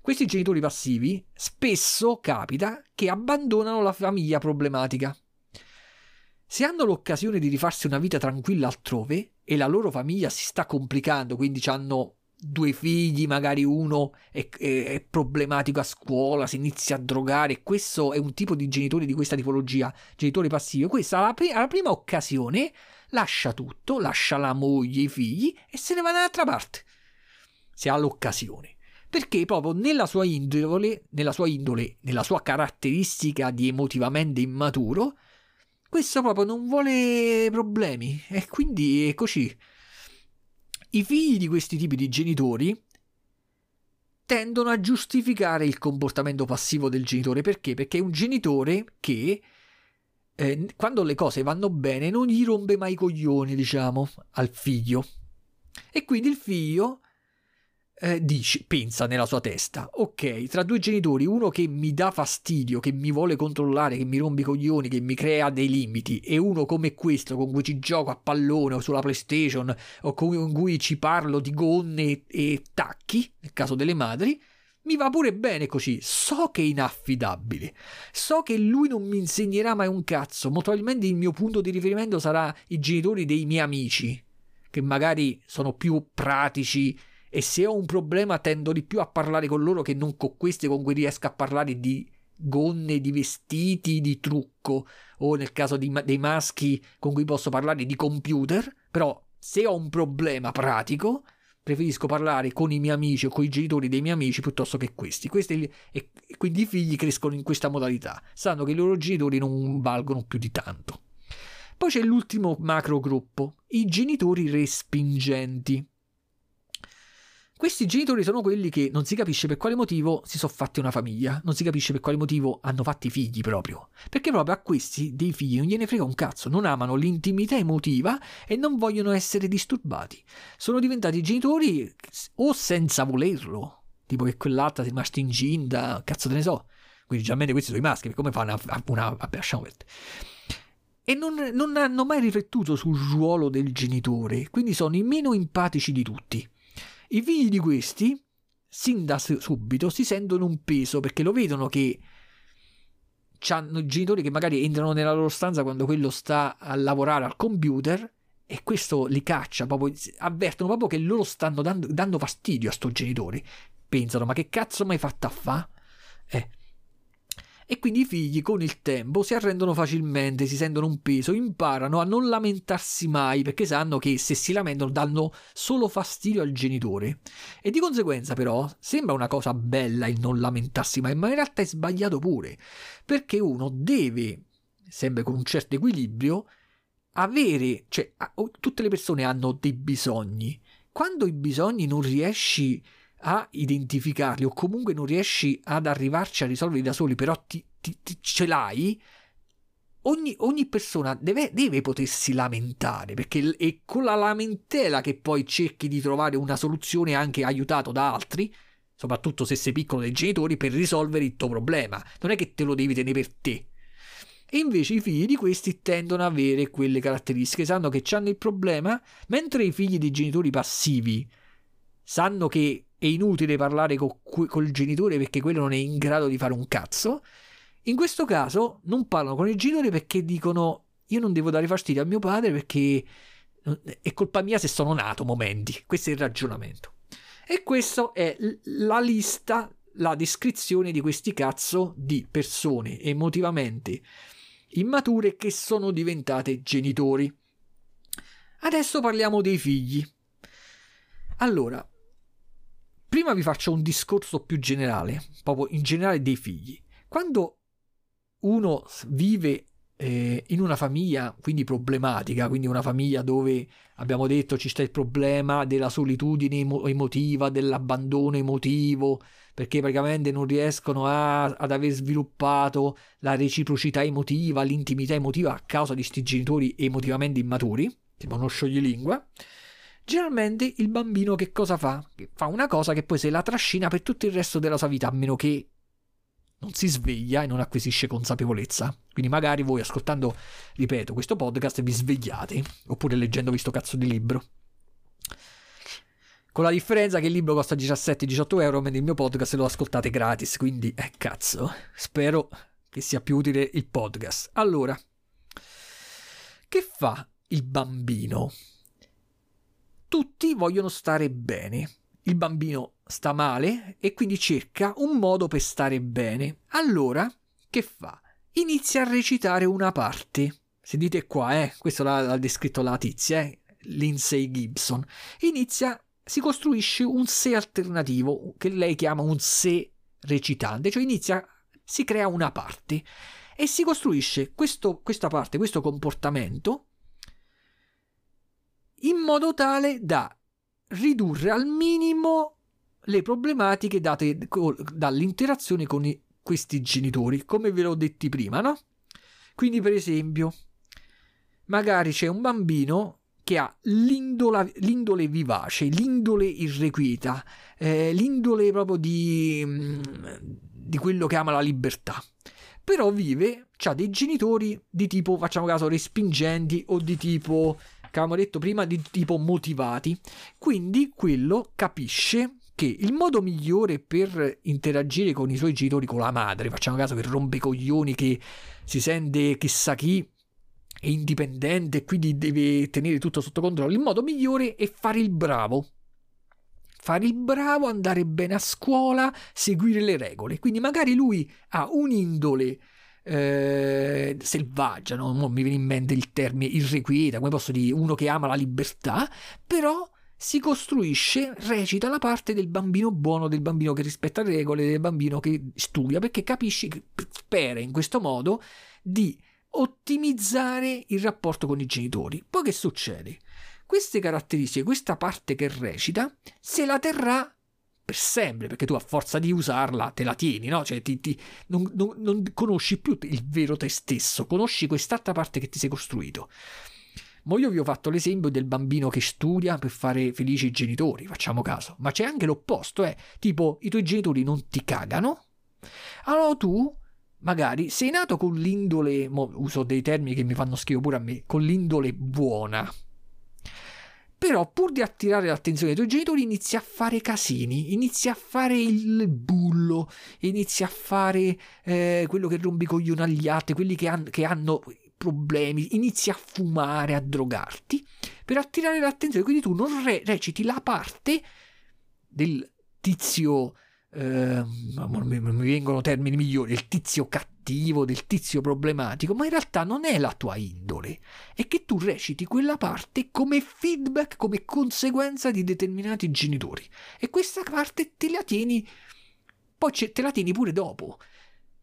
questi genitori passivi spesso capita che abbandonano la famiglia problematica. Se hanno l'occasione di rifarsi una vita tranquilla altrove e la loro famiglia si sta complicando, quindi hanno due figli, magari uno è, è, è, problematico a scuola, si inizia a drogare, questo è un tipo di genitore di questa tipologia, genitore passivo, questa alla, pri- alla prima occasione lascia tutto, lascia la moglie, i figli e se ne va dall'altra parte, se ha l'occasione. Perché proprio nella sua indole, nella sua indole, nella sua caratteristica di emotivamente immaturo, questo proprio non vuole problemi e quindi è così i figli di questi tipi di genitori tendono a giustificare il comportamento passivo del genitore. Perché? Perché è un genitore che eh, quando le cose vanno bene non gli rompe mai i coglioni, diciamo, al figlio. E quindi il figlio eh, dice, pensa nella sua testa, ok, tra due genitori, uno che mi dà fastidio, che mi vuole controllare, che mi rompe i coglioni, che mi crea dei limiti, e uno come questo, con cui ci gioco a pallone o sulla PlayStation, o con cui ci parlo di gonne e tacchi, nel caso delle madri, mi va pure bene così. So che è inaffidabile. So che lui non mi insegnerà mai un cazzo. Molto probabilmente il mio punto di riferimento sarà i genitori dei miei amici, che magari sono più pratici e se ho un problema tendo di più a parlare con loro che non con questi con cui riesco a parlare di gonne, di vestiti, di trucco o nel caso di, dei maschi con cui posso parlare di computer, però se ho un problema pratico preferisco parlare con i miei amici o con i genitori dei miei amici piuttosto che questi. questi e quindi i figli crescono in questa modalità, sanno che i loro genitori non valgono più di tanto. Poi c'è l'ultimo macro gruppo, i genitori respingenti. Questi genitori sono quelli che non si capisce per quale motivo si sono fatti una famiglia, non si capisce per quale motivo hanno fatti figli proprio. Perché proprio a questi dei figli non gliene frega un cazzo, non amano l'intimità emotiva e non vogliono essere disturbati. Sono diventati genitori o senza volerlo, tipo che quell'altra è rimasta incinta, cazzo te ne so. Quindi generalmente questi sono i maschi, come fanno una... una vabbè, lasciamo perdere e non, non, hanno mai riflettuto sul ruolo del genitore, quindi sono i meno empatici di tutti. I figli di questi, sin da subito, si sentono un peso perché lo vedono che hanno genitori che magari entrano nella loro stanza quando quello sta a lavorare al computer e questo li caccia, proprio, avvertono proprio che loro stanno dando, dando fastidio a sto genitori. Pensano, ma che cazzo mi hai fatto a fa? Eh, e quindi i figli con il tempo si arrendono facilmente, si sentono un peso, imparano a non lamentarsi mai perché sanno che se si lamentano danno solo fastidio al genitore. E di conseguenza però sembra una cosa bella il non lamentarsi mai, ma in realtà è sbagliato pure, perché uno deve, sempre con un certo equilibrio, avere, cioè tutte le persone hanno dei bisogni. Quando i bisogni non riesci a identificarli o comunque non riesci ad arrivarci a risolverli da soli, però ti, ti, ti ce l'hai, ogni, ogni persona deve, deve, potersi lamentare, perché è con la lamentela che poi cerchi di trovare una soluzione anche aiutato da altri, soprattutto se sei piccolo dei genitori, per risolvere il tuo problema. Non è che te lo devi tenere per te. E invece i figli di questi tendono ad avere quelle caratteristiche, sanno che hanno il problema, mentre i figli di genitori passivi sanno che è inutile parlare co- col genitore perché quello non è in grado di fare un cazzo. In questo caso non parlano con il genitore perché dicono io non devo dare fastidio a mio padre perché è colpa mia se sono nato momenti. Questo è il ragionamento. E questa è la lista, la descrizione di questi cazzo di persone emotivamente immature che sono diventate genitori. Adesso parliamo dei figli. Allora, Prima vi faccio un discorso più generale, proprio in generale dei figli. Quando uno vive eh, in una famiglia quindi problematica, quindi una famiglia dove abbiamo detto ci sta il problema della solitudine emotiva, dell'abbandono emotivo, perché praticamente non riescono a, ad aver sviluppato la reciprocità emotiva, l'intimità emotiva a causa di questi genitori emotivamente immaturi, tipo uno scioglilingua. Generalmente il bambino che cosa fa? Fa una cosa che poi se la trascina per tutto il resto della sua vita, a meno che non si sveglia e non acquisisce consapevolezza. Quindi magari voi ascoltando, ripeto, questo podcast vi svegliate, oppure leggendo questo cazzo di libro. Con la differenza che il libro costa 17-18 euro, mentre il mio podcast lo ascoltate gratis. Quindi, eh, cazzo, spero che sia più utile il podcast. Allora, che fa il bambino? Tutti vogliono stare bene. Il bambino sta male e quindi cerca un modo per stare bene. Allora, che fa? Inizia a recitare una parte. Sentite qua, eh, questo l'ha, l'ha descritto la tizia, eh, Lindsay Gibson. Inizia si costruisce un sé alternativo che lei chiama un sé recitante, cioè inizia, si crea una parte e si costruisce questo, questa parte, questo comportamento in modo tale da ridurre al minimo le problematiche date dall'interazione con i, questi genitori, come ve l'ho detti prima, no? Quindi, per esempio, magari c'è un bambino che ha l'indole vivace, l'indole irrequieta, eh, l'indole proprio di, mm, di quello che ama la libertà. Però vive, ha dei genitori di tipo, facciamo caso, respingenti o di tipo, che avevamo detto prima, di tipo motivati. Quindi quello capisce che il modo migliore per interagire con i suoi genitori, con la madre, facciamo caso che rompe i coglioni, che si sente chissà chi, è indipendente e quindi deve tenere tutto sotto controllo. Il modo migliore è fare il bravo. Fare il bravo, andare bene a scuola, seguire le regole. Quindi magari lui ha un'indole eh, selvaggia, no? mi viene in mente il termine irrequieta, come posso dire, uno che ama la libertà, però si costruisce, recita la parte del bambino buono, del bambino che rispetta le regole, del bambino che studia, perché capisci, spera in questo modo di ottimizzare il rapporto con i genitori. Poi che succede? Queste caratteristiche, questa parte che recita, se la terrà per sempre, perché tu a forza di usarla te la tieni, no? Cioè ti, ti, non, non, non conosci più il vero te stesso, conosci quest'altra parte che ti sei costruito. Ma io vi ho fatto l'esempio del bambino che studia per fare felici i genitori, facciamo caso. Ma c'è anche l'opposto, eh? Tipo, i tuoi genitori non ti cagano, allora tu magari sei nato con l'indole, uso dei termini che mi fanno schifo pure a me, con l'indole buona. Però pur di attirare l'attenzione dei tuoi genitori inizi a fare casini, inizi a fare il bullo, inizi a fare eh, quello che rompi coglioni agli altri, quelli che, han, che hanno problemi, inizi a fumare, a drogarti per attirare l'attenzione. Quindi tu non re- reciti la parte del tizio eh, mi, vengono termini migliori, il tizio cattivo, del tizio problematico, ma in realtà non è la tua indole, è che tu reciti quella parte come feedback, come conseguenza di determinati genitori e questa parte te la tieni, poi te la tieni pure dopo.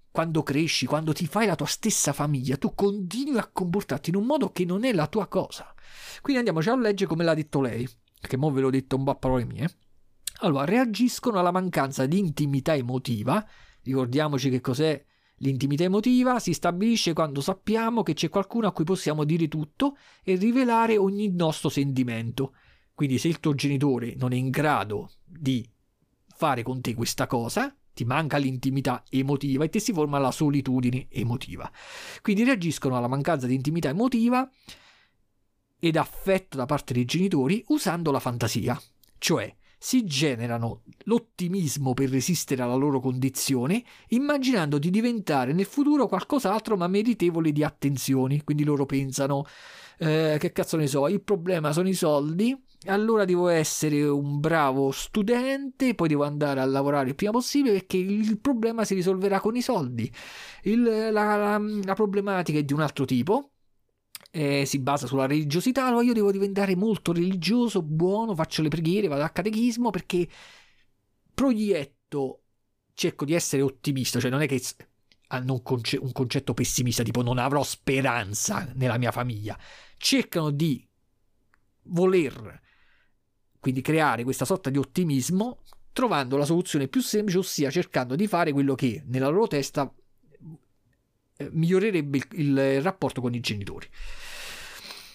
Quando cresci, quando ti fai la tua stessa famiglia, tu continui a comportarti in un modo che non è la tua cosa. Quindi andiamoci a leggere come l'ha detto lei, che mo ve l'ho detto un po' a parole mie. Allora, reagiscono alla mancanza di intimità emotiva. Ricordiamoci che cos'è l'intimità emotiva. Si stabilisce quando sappiamo che c'è qualcuno a cui possiamo dire tutto e rivelare ogni nostro sentimento. Quindi se il tuo genitore non è in grado di fare con te questa cosa, ti manca l'intimità emotiva e ti si forma la solitudine emotiva. Quindi reagiscono alla mancanza di intimità emotiva ed affetto da parte dei genitori usando la fantasia. Cioè, si generano l'ottimismo per resistere alla loro condizione, immaginando di diventare nel futuro qualcos'altro ma meritevole di attenzioni. Quindi loro pensano, eh, che cazzo ne so, il problema sono i soldi, allora devo essere un bravo studente, poi devo andare a lavorare il prima possibile perché il problema si risolverà con i soldi. Il, la, la, la problematica è di un altro tipo eh, si basa sulla religiosità, allora io devo diventare molto religioso, buono, faccio le preghiere, vado al catechismo perché proietto, cerco di essere ottimista, cioè non è che hanno un, conce- un concetto pessimista, tipo non avrò speranza nella mia famiglia, cercano di voler quindi creare questa sorta di ottimismo trovando la soluzione più semplice, ossia cercando di fare quello che nella loro testa eh, migliorerebbe il, il rapporto con i genitori.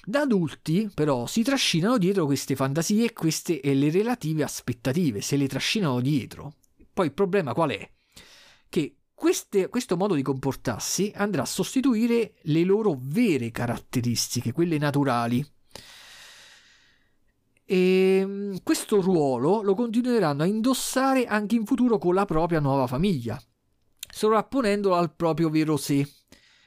Da adulti, però, si trascinano dietro queste fantasie e queste e le relative aspettative, se le trascinano dietro. Poi il problema qual è? Che queste, questo modo di comportarsi andrà a sostituire le loro vere caratteristiche, quelle naturali. E mm, questo ruolo lo continueranno a indossare anche in futuro con la propria nuova famiglia, sovrapponendolo al proprio vero sé.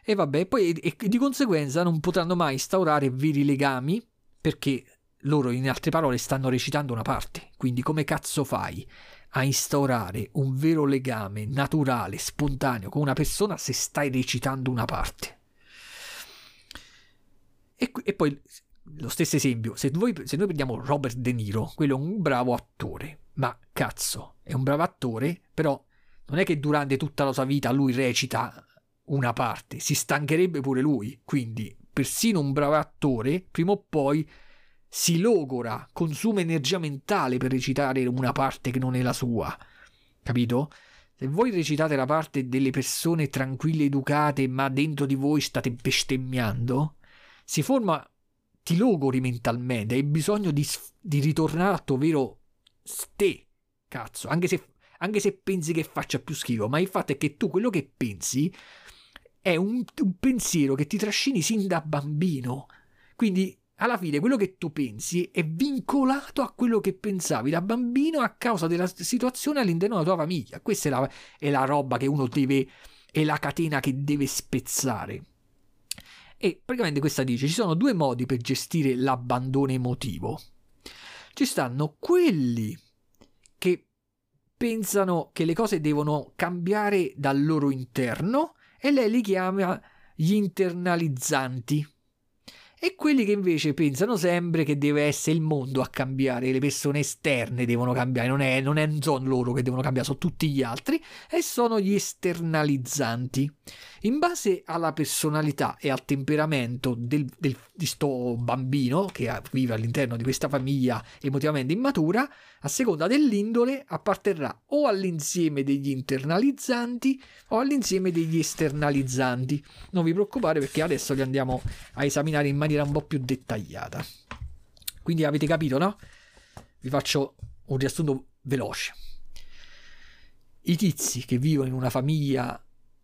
E vabbè, poi e, e di conseguenza non potranno mai instaurare veri legami perché loro in altre parole stanno recitando una parte. Quindi come cazzo fai a instaurare un vero legame naturale, spontaneo con una persona se stai recitando una parte? E, e poi lo stesso esempio, se, voi, se noi prendiamo Robert De Niro, quello è un bravo attore, ma cazzo, è un bravo attore, però non è che durante tutta la sua vita lui recita una parte, si stancherebbe pure lui, quindi persino un bravo attore prima o poi si logora, consuma energia mentale per recitare una parte che non è la sua. Capito? Se voi recitate la parte delle persone tranquille, educate, ma dentro di voi state bestemmiando, si forma, ti logori mentalmente, hai bisogno di, di ritornare al tuo vero ste, cazzo, anche se, anche se pensi che faccia più schifo, ma il fatto è che tu quello che pensi è un, un pensiero che ti trascini sin da bambino. Quindi alla fine quello che tu pensi è vincolato a quello che pensavi da bambino a causa della situazione all'interno della tua famiglia. Questa è la, è la roba che uno deve, è la catena che deve spezzare. E praticamente questa dice: ci sono due modi per gestire l'abbandono emotivo. Ci stanno quelli che pensano che le cose devono cambiare dal loro interno e lei li chiama gli internalizzanti e quelli che invece pensano sempre che deve essere il mondo a cambiare, le persone esterne devono cambiare, non, è, non, è, sono loro che devono cambiare, sono tutti gli altri e sono gli esternalizzanti. In base alla personalità e al temperamento del, del, di sto bambino che vive all'interno di questa famiglia emotivamente immatura, a seconda dell'indole apparterrà o all'insieme degli internalizzanti o all'insieme degli esternalizzanti. Non vi preoccupate perché adesso li andiamo a esaminare in maniera un po' più dettagliata. Quindi avete capito, no? Vi faccio un riassunto veloce. I tizi che vivono in una famiglia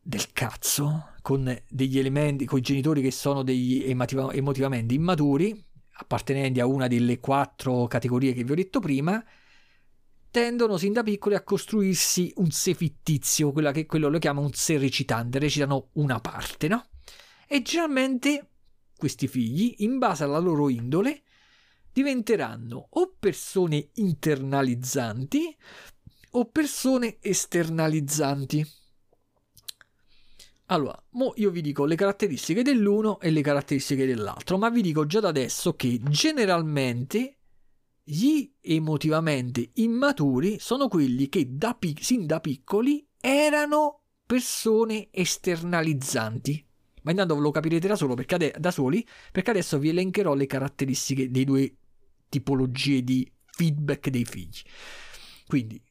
del cazzo, con degli elementi, con i genitori che sono degli emotiva, emotivamente immaturi, appartenenti a una delle quattro categorie che vi ho detto prima, tendono sin da piccoli a costruirsi un sé fittizio, quella che quello lo chiama un sé recitante, recitano una parte, no? E generalmente questi figli, in base alla loro indole, diventeranno o persone internalizzanti o persone esternalizzanti. Allora, mo io vi dico le caratteristiche dell'uno e le caratteristiche dell'altro, ma vi dico già da adesso che generalmente gli emotivamente immaturi sono quelli che da pic- sin da piccoli erano persone esternalizzanti. Ma intanto ve lo capirete da, solo perché ade- da soli, perché adesso vi elencherò le caratteristiche dei due tipologie di feedback dei figli. Quindi,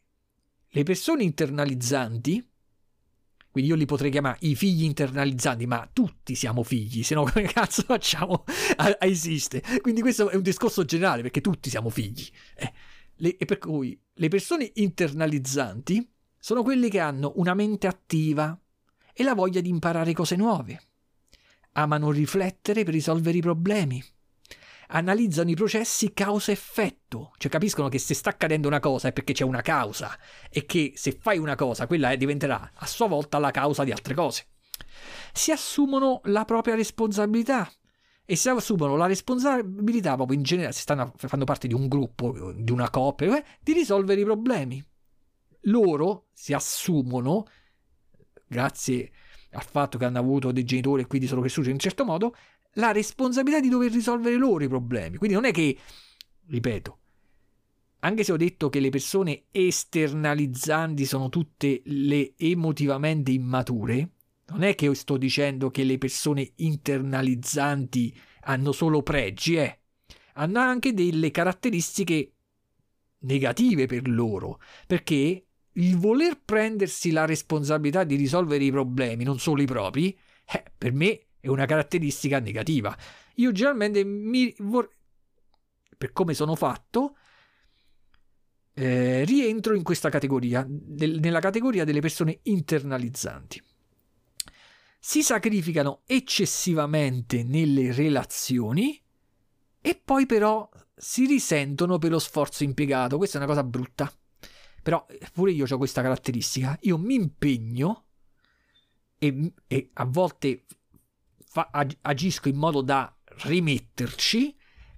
le persone internalizzanti quindi io li potrei chiamare i figli internalizzanti, ma tutti siamo figli, se no come cazzo facciamo a, a esiste? Quindi questo è un discorso generale, perché tutti siamo figli. Eh, le, e per cui le persone internalizzanti sono quelli che hanno una mente attiva e la voglia di imparare cose nuove. Amano riflettere per risolvere i problemi analizzano i processi causa-effetto, cioè capiscono che se sta accadendo una cosa è perché c'è una causa e che se fai una cosa quella diventerà a sua volta la causa di altre cose. Si assumono la propria responsabilità e si assumono la responsabilità proprio in generale, se stanno fanno parte di un gruppo, di una coppia, eh, di risolvere i problemi. Loro si assumono, grazie al fatto che hanno avuto dei genitori e quindi sono cresciuti in un certo modo, la responsabilità di dover risolvere loro i problemi. Quindi non è che, ripeto, anche se ho detto che le persone esternalizzanti sono tutte le emotivamente immature, non è che sto dicendo che le persone internalizzanti hanno solo pregi, eh. Hanno anche delle caratteristiche negative per loro, perché il voler prendersi la responsabilità di risolvere i problemi, non solo i propri, eh, per me è una caratteristica negativa. Io generalmente mi vor... per come sono fatto eh, rientro in questa categoria, del, nella categoria delle persone internalizzanti. Si sacrificano eccessivamente nelle relazioni e poi però si risentono per lo sforzo impiegato. Questa è una cosa brutta. Però pure io ho questa caratteristica. Io mi impegno e, e a volte fa, agisco in modo da rimetterci,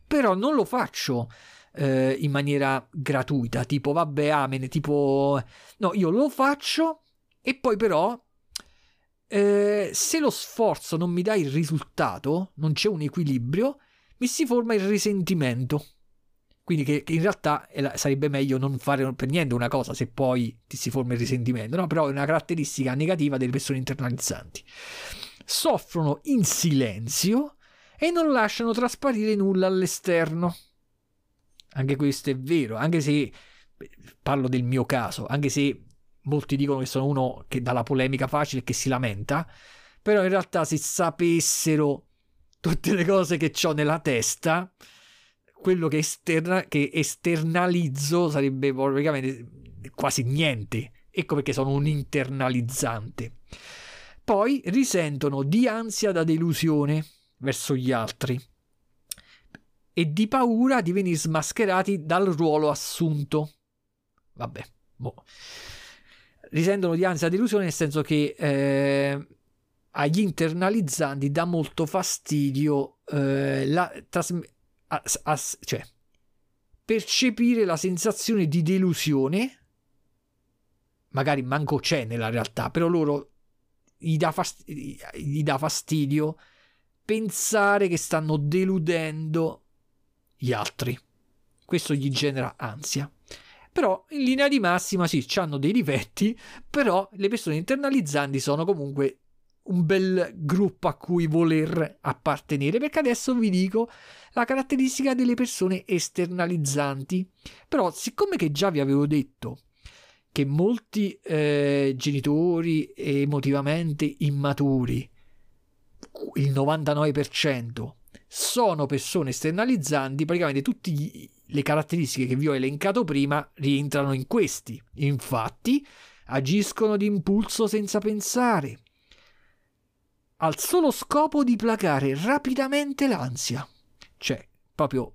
però non lo faccio eh, in maniera gratuita, tipo vabbè, amene, tipo no, io lo faccio e poi però eh, se lo sforzo non mi dà il risultato, non c'è un equilibrio, mi si forma il risentimento. Quindi che, che in realtà la, sarebbe meglio non fare per niente una cosa se poi ti si forma il risentimento, no? Però è una caratteristica negativa delle persone internalizzanti. Soffrono in silenzio e non lasciano trasparire nulla all'esterno. Anche questo è vero, anche se parlo del mio caso, anche se molti dicono che sono uno che dà la polemica facile e che si lamenta, però in realtà se sapessero tutte le cose che ho nella testa, quello che, esterna, che esternalizzo sarebbe praticamente quasi niente. Ecco perché sono un internalizzante. Poi risentono di ansia da delusione verso gli altri e di paura di venire smascherati dal ruolo assunto. Vabbè, boh. risentono di ansia da delusione nel senso che eh, agli internalizzanti dà molto fastidio eh, la, trasm- a, a, cioè, percepire la sensazione di delusione, magari manco c'è nella realtà, però loro gli dà, fastidio, gli dà fastidio pensare che stanno deludendo gli altri. Questo gli genera ansia. Però in linea di massima sì, hanno dei difetti, però le persone internalizzanti sono comunque un bel gruppo a cui voler appartenere, perché adesso vi dico la caratteristica delle persone esternalizzanti. Però, siccome che già vi avevo detto che molti eh, genitori emotivamente immaturi, il 99%, sono persone esternalizzanti, praticamente tutte le caratteristiche che vi ho elencato prima rientrano in questi. Infatti, agiscono di impulso senza pensare, al solo scopo di placare rapidamente l'ansia. Cioè, proprio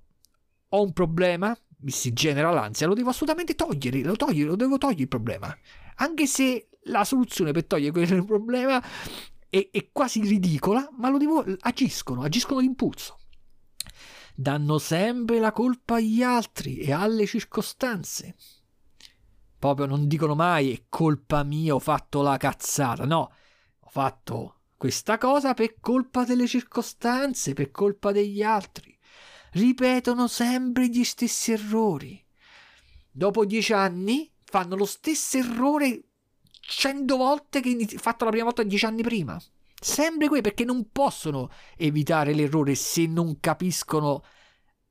ho un problema, si genera l'ansia, lo devo assolutamente togliere, lo togliere, lo devo togliere il problema. Anche se la soluzione per togliere quel problema è, è quasi ridicola, ma lo devo, agiscono, agiscono d'impulso. Danno sempre la colpa agli altri e alle circostanze. Proprio non dicono mai è colpa mia, ho fatto la cazzata, no, ho fatto questa cosa per colpa delle circostanze, per colpa degli altri. Ripetono sempre gli stessi errori. Dopo dieci anni fanno lo stesso errore cento volte che fatto la prima volta dieci anni prima. Sempre qui perché non possono evitare l'errore se non capiscono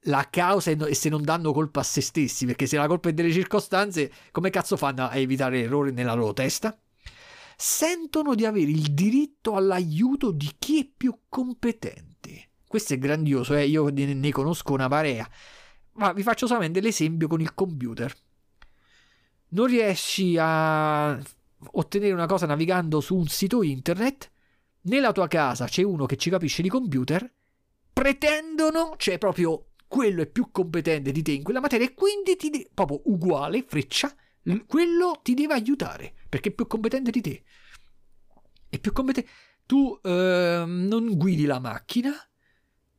la causa e se non danno colpa a se stessi. Perché se la colpa è delle circostanze, come cazzo fanno a evitare l'errore nella loro testa? sentono di avere il diritto all'aiuto di chi è più competente. Questo è grandioso, eh? io ne conosco una marea. Ma vi faccio solamente l'esempio con il computer. Non riesci a ottenere una cosa navigando su un sito internet, nella tua casa c'è uno che ci capisce di computer, pretendono, cioè proprio quello è più competente di te in quella materia e quindi ti de- proprio uguale, freccia, quello ti deve aiutare perché è più competente di te. È più competente. Tu eh, non guidi la macchina,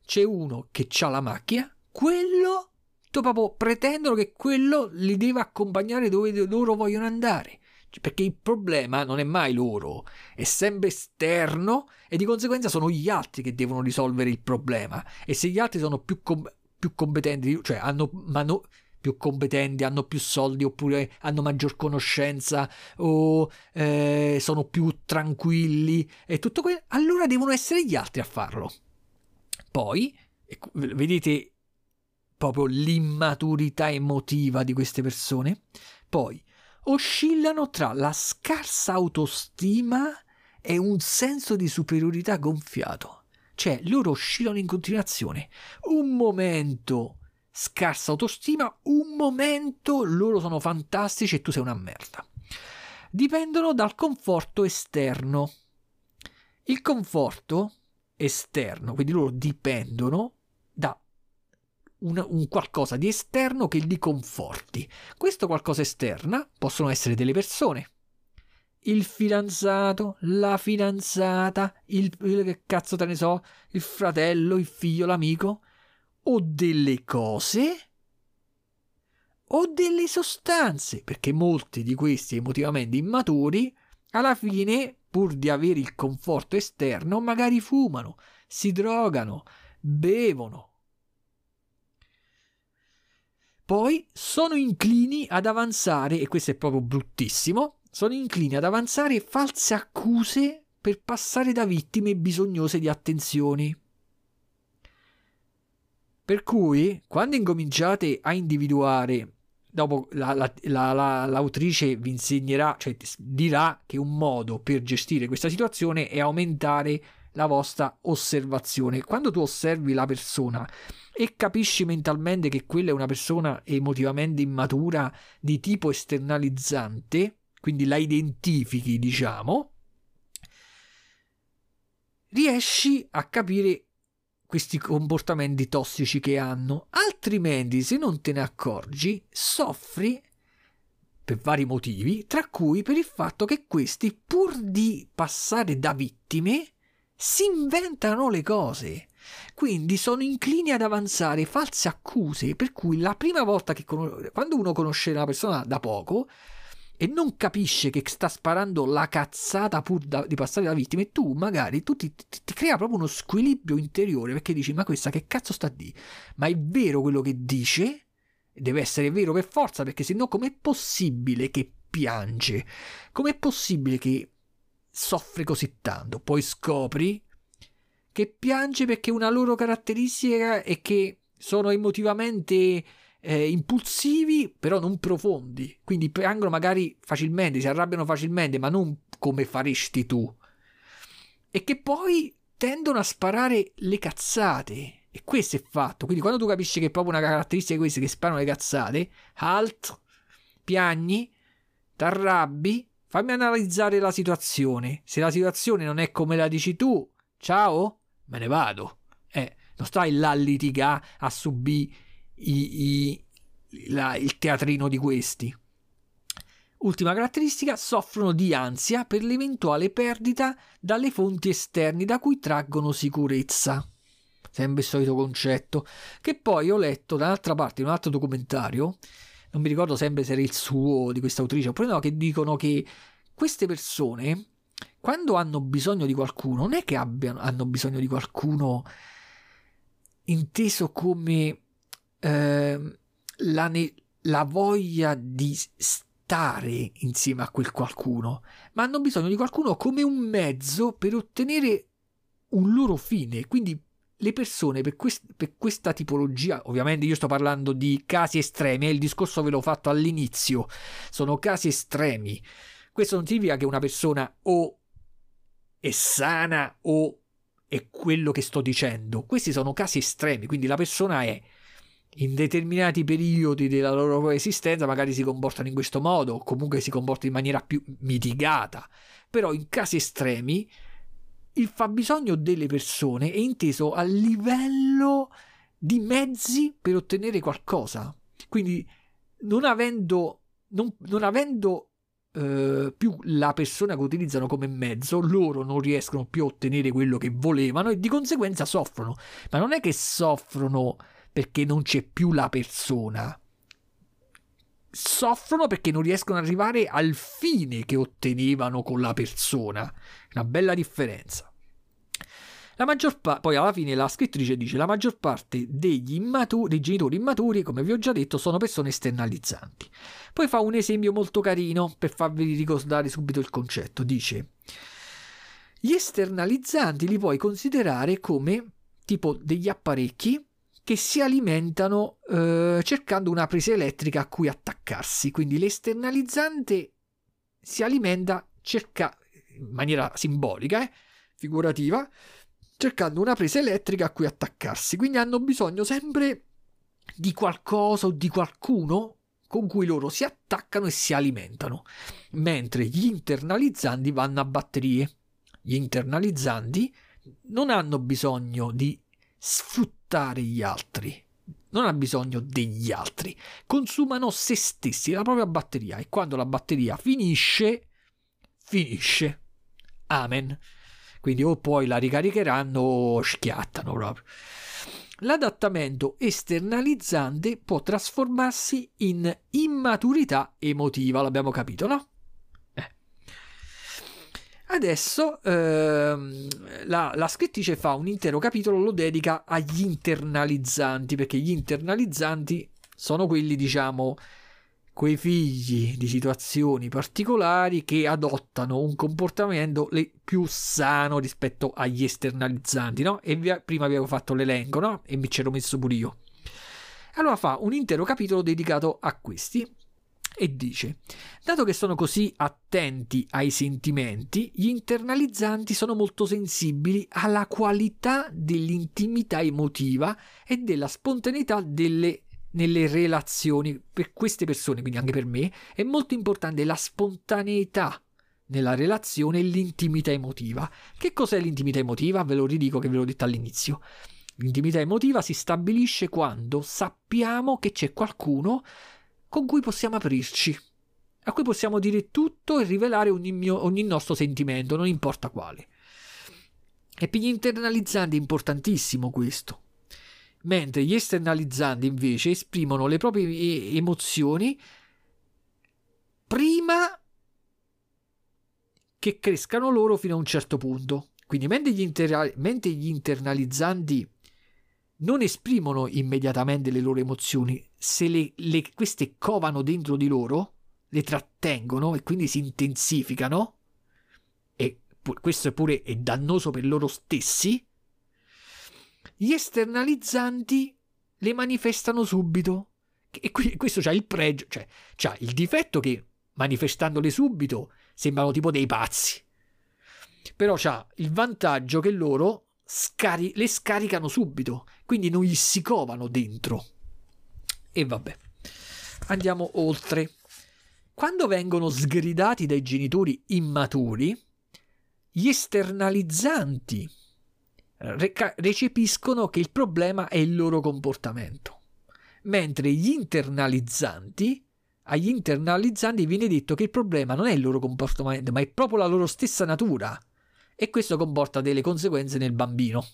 c'è uno che ha la macchina, quello, proprio pretendono che quello li deve accompagnare dove loro vogliono andare. Cioè, perché il problema non è mai loro, è sempre esterno e di conseguenza sono gli altri che devono risolvere il problema. E se gli altri sono più, com- più competenti, cioè hanno mano- più competenti, hanno più soldi oppure hanno maggior conoscenza o eh, sono più tranquilli e tutto quello, allora devono essere gli altri a farlo. Poi, vedete proprio l'immaturità emotiva di queste persone? Poi, oscillano tra la scarsa autostima e un senso di superiorità gonfiato. Cioè, loro oscillano in continuazione. Un momento scarsa autostima, un momento loro sono fantastici e tu sei una merda. Dipendono dal conforto esterno. Il conforto esterno, quindi loro dipendono da un, un, qualcosa di esterno che li conforti. Questo qualcosa esterna possono essere delle persone. Il fidanzato, la fidanzata, il, il che cazzo te ne so, il fratello, il figlio, l'amico, o delle cose o delle sostanze, perché molti di questi emotivamente immaturi alla fine, pur di avere il conforto esterno, magari fumano, si drogano, bevono. Poi sono inclini ad avanzare, e questo è proprio bruttissimo, sono inclini ad avanzare false accuse per passare da vittime bisognose di attenzioni. Per cui, quando incominciate a individuare dopo la, la, la, l'autrice vi insegnerà, cioè dirà che un modo per gestire questa situazione è aumentare la vostra osservazione. Quando tu osservi la persona e capisci mentalmente che quella è una persona emotivamente immatura di tipo esternalizzante, quindi la identifichi, diciamo, riesci a capire questi comportamenti tossici che hanno, altrimenti se non te ne accorgi soffri per vari motivi, tra cui per il fatto che questi, pur di passare da vittime, si inventano le cose. Quindi sono inclini ad avanzare false accuse, per cui la prima volta che con... quando uno conosce una persona da poco, e non capisce che sta sparando la cazzata pur da, di passare da vittima e tu magari tu ti, ti, ti, crea proprio uno squilibrio interiore perché dici ma questa che cazzo sta di? Ma è vero quello che dice? Deve essere vero per forza perché se no com'è possibile che piange? Com'è possibile che soffre così tanto? Poi scopri che piange perché una loro caratteristica è che sono emotivamente eh, impulsivi, però non profondi. Quindi piangono magari facilmente, si arrabbiano facilmente, ma non come faresti tu. E che poi tendono a sparare le cazzate. E questo è fatto. Quindi quando tu capisci che è proprio una caratteristica di queste che sparano le cazzate, halt, piagni, t'arrabbi, fammi analizzare la situazione. Se la situazione non è come la dici tu, ciao, me ne vado. Eh, non stai là a litigare, a subire i, i, la, il teatrino di questi. Ultima caratteristica, soffrono di ansia per l'eventuale perdita dalle fonti esterni da cui traggono sicurezza. Sempre il solito concetto, che poi ho letto da un'altra parte in un altro documentario, non mi ricordo sempre se era il suo di questa autrice, oppure no, che dicono che queste persone, quando hanno bisogno di qualcuno, non è che abbiano, hanno bisogno di qualcuno inteso come Ehm, la, ne- la voglia di stare insieme a quel qualcuno, ma hanno bisogno di qualcuno come un mezzo per ottenere un loro fine. Quindi le persone per, quest- per, questa tipologia, ovviamente io sto parlando di casi estremi, e il discorso ve l'ho fatto all'inizio, sono casi estremi. Questo non significa che una persona o è sana o è quello che sto dicendo. Questi sono casi estremi, quindi la persona è in determinati periodi della loro esistenza magari si comportano in questo modo o comunque si comportano in maniera più mitigata, però in casi estremi il fabbisogno delle persone è inteso a livello di mezzi per ottenere qualcosa. Quindi non avendo, non, non avendo eh, più la persona che utilizzano come mezzo, loro non riescono più a ottenere quello che volevano e di conseguenza soffrono. Ma non è che soffrono perché non c'è più la persona. Soffrono perché non riescono ad arrivare al fine che ottenevano con la persona. Una bella differenza. La maggior parte, poi alla fine la scrittrice dice la maggior parte degli immaturi, dei genitori immaturi, come vi ho già detto, sono persone esternalizzanti. Poi fa un esempio molto carino per farvi ricordare subito il concetto. Dice: Gli esternalizzanti li puoi considerare come tipo degli apparecchi che si alimentano eh, cercando una presa elettrica a cui attaccarsi. Quindi l'esternalizzante si alimenta cerca, in maniera simbolica, eh, figurativa, cercando una presa elettrica a cui attaccarsi. Quindi hanno bisogno sempre di qualcosa o di qualcuno con cui loro si attaccano e si alimentano, mentre gli internalizzanti vanno a batterie. Gli internalizzanti non hanno bisogno di sfruttare gli altri. non ha bisogno degli altri, consumano se stessi, la propria batteria e quando la batteria finisce, finisce. Amen. Quindi o poi la ricaricheranno o schiattano proprio. L'adattamento esternalizzante può trasformarsi in immaturità emotiva, l'abbiamo capito, no? Adesso ehm, la, la, scrittrice fa un intero capitolo, lo dedica agli internalizzanti, perché gli internalizzanti sono quelli, diciamo, quei figli di situazioni particolari che adottano un comportamento più sano rispetto agli esternalizzanti, no? E via, prima avevo fatto l'elenco, no? E mi c'ero messo pure io. Allora fa un intero capitolo dedicato a questi e dice: Dato che sono così attenti ai sentimenti, gli internalizzanti sono molto sensibili alla qualità dell'intimità emotiva e della spontaneità delle, nelle relazioni. Per queste persone, quindi anche per me, è molto importante la spontaneità nella relazione e l'intimità emotiva. Che cos'è l'intimità emotiva? Ve lo ridico che ve l'ho detto all'inizio. L'intimità emotiva si stabilisce quando sappiamo che c'è qualcuno con cui possiamo aprirci, a cui possiamo dire tutto e rivelare ogni, mio, ogni nostro sentimento, non importa quale. E per gli internalizzanti è importantissimo questo. Mentre gli esternalizzanti invece esprimono le proprie emozioni prima che crescano loro fino a un certo punto. Quindi mentre gli, inter- mentre gli internalizzanti non esprimono immediatamente le loro emozioni, se le, le, queste covano dentro di loro, le trattengono e quindi si intensificano, e questo è pure è dannoso per loro stessi, gli esternalizzanti le manifestano subito. E qui, questo c'ha il pregio, cioè c'ha il difetto che manifestandole subito sembrano tipo dei pazzi. Però c'ha il vantaggio che loro scari- le scaricano subito, quindi non gli si covano dentro. E vabbè, andiamo oltre. Quando vengono sgridati dai genitori immaturi, gli esternalizzanti reca- recepiscono che il problema è il loro comportamento, mentre gli internalizzanti agli internalizzanti viene detto che il problema non è il loro comportamento, ma è proprio la loro stessa natura e questo comporta delle conseguenze nel bambino.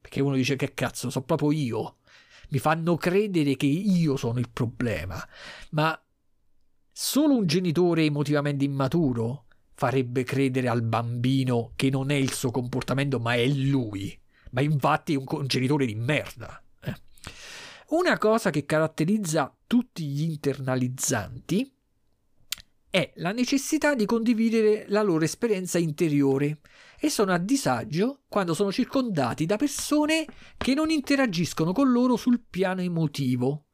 Perché uno dice che cazzo, sono proprio io. Mi fanno credere che io sono il problema. Ma solo un genitore emotivamente immaturo farebbe credere al bambino che non è il suo comportamento, ma è lui. Ma infatti è un, genitore di merda. Eh. Una cosa che caratterizza tutti gli internalizzanti è la necessità di condividere la loro esperienza interiore e sono a disagio quando sono circondati da persone che non interagiscono con loro sul piano emotivo,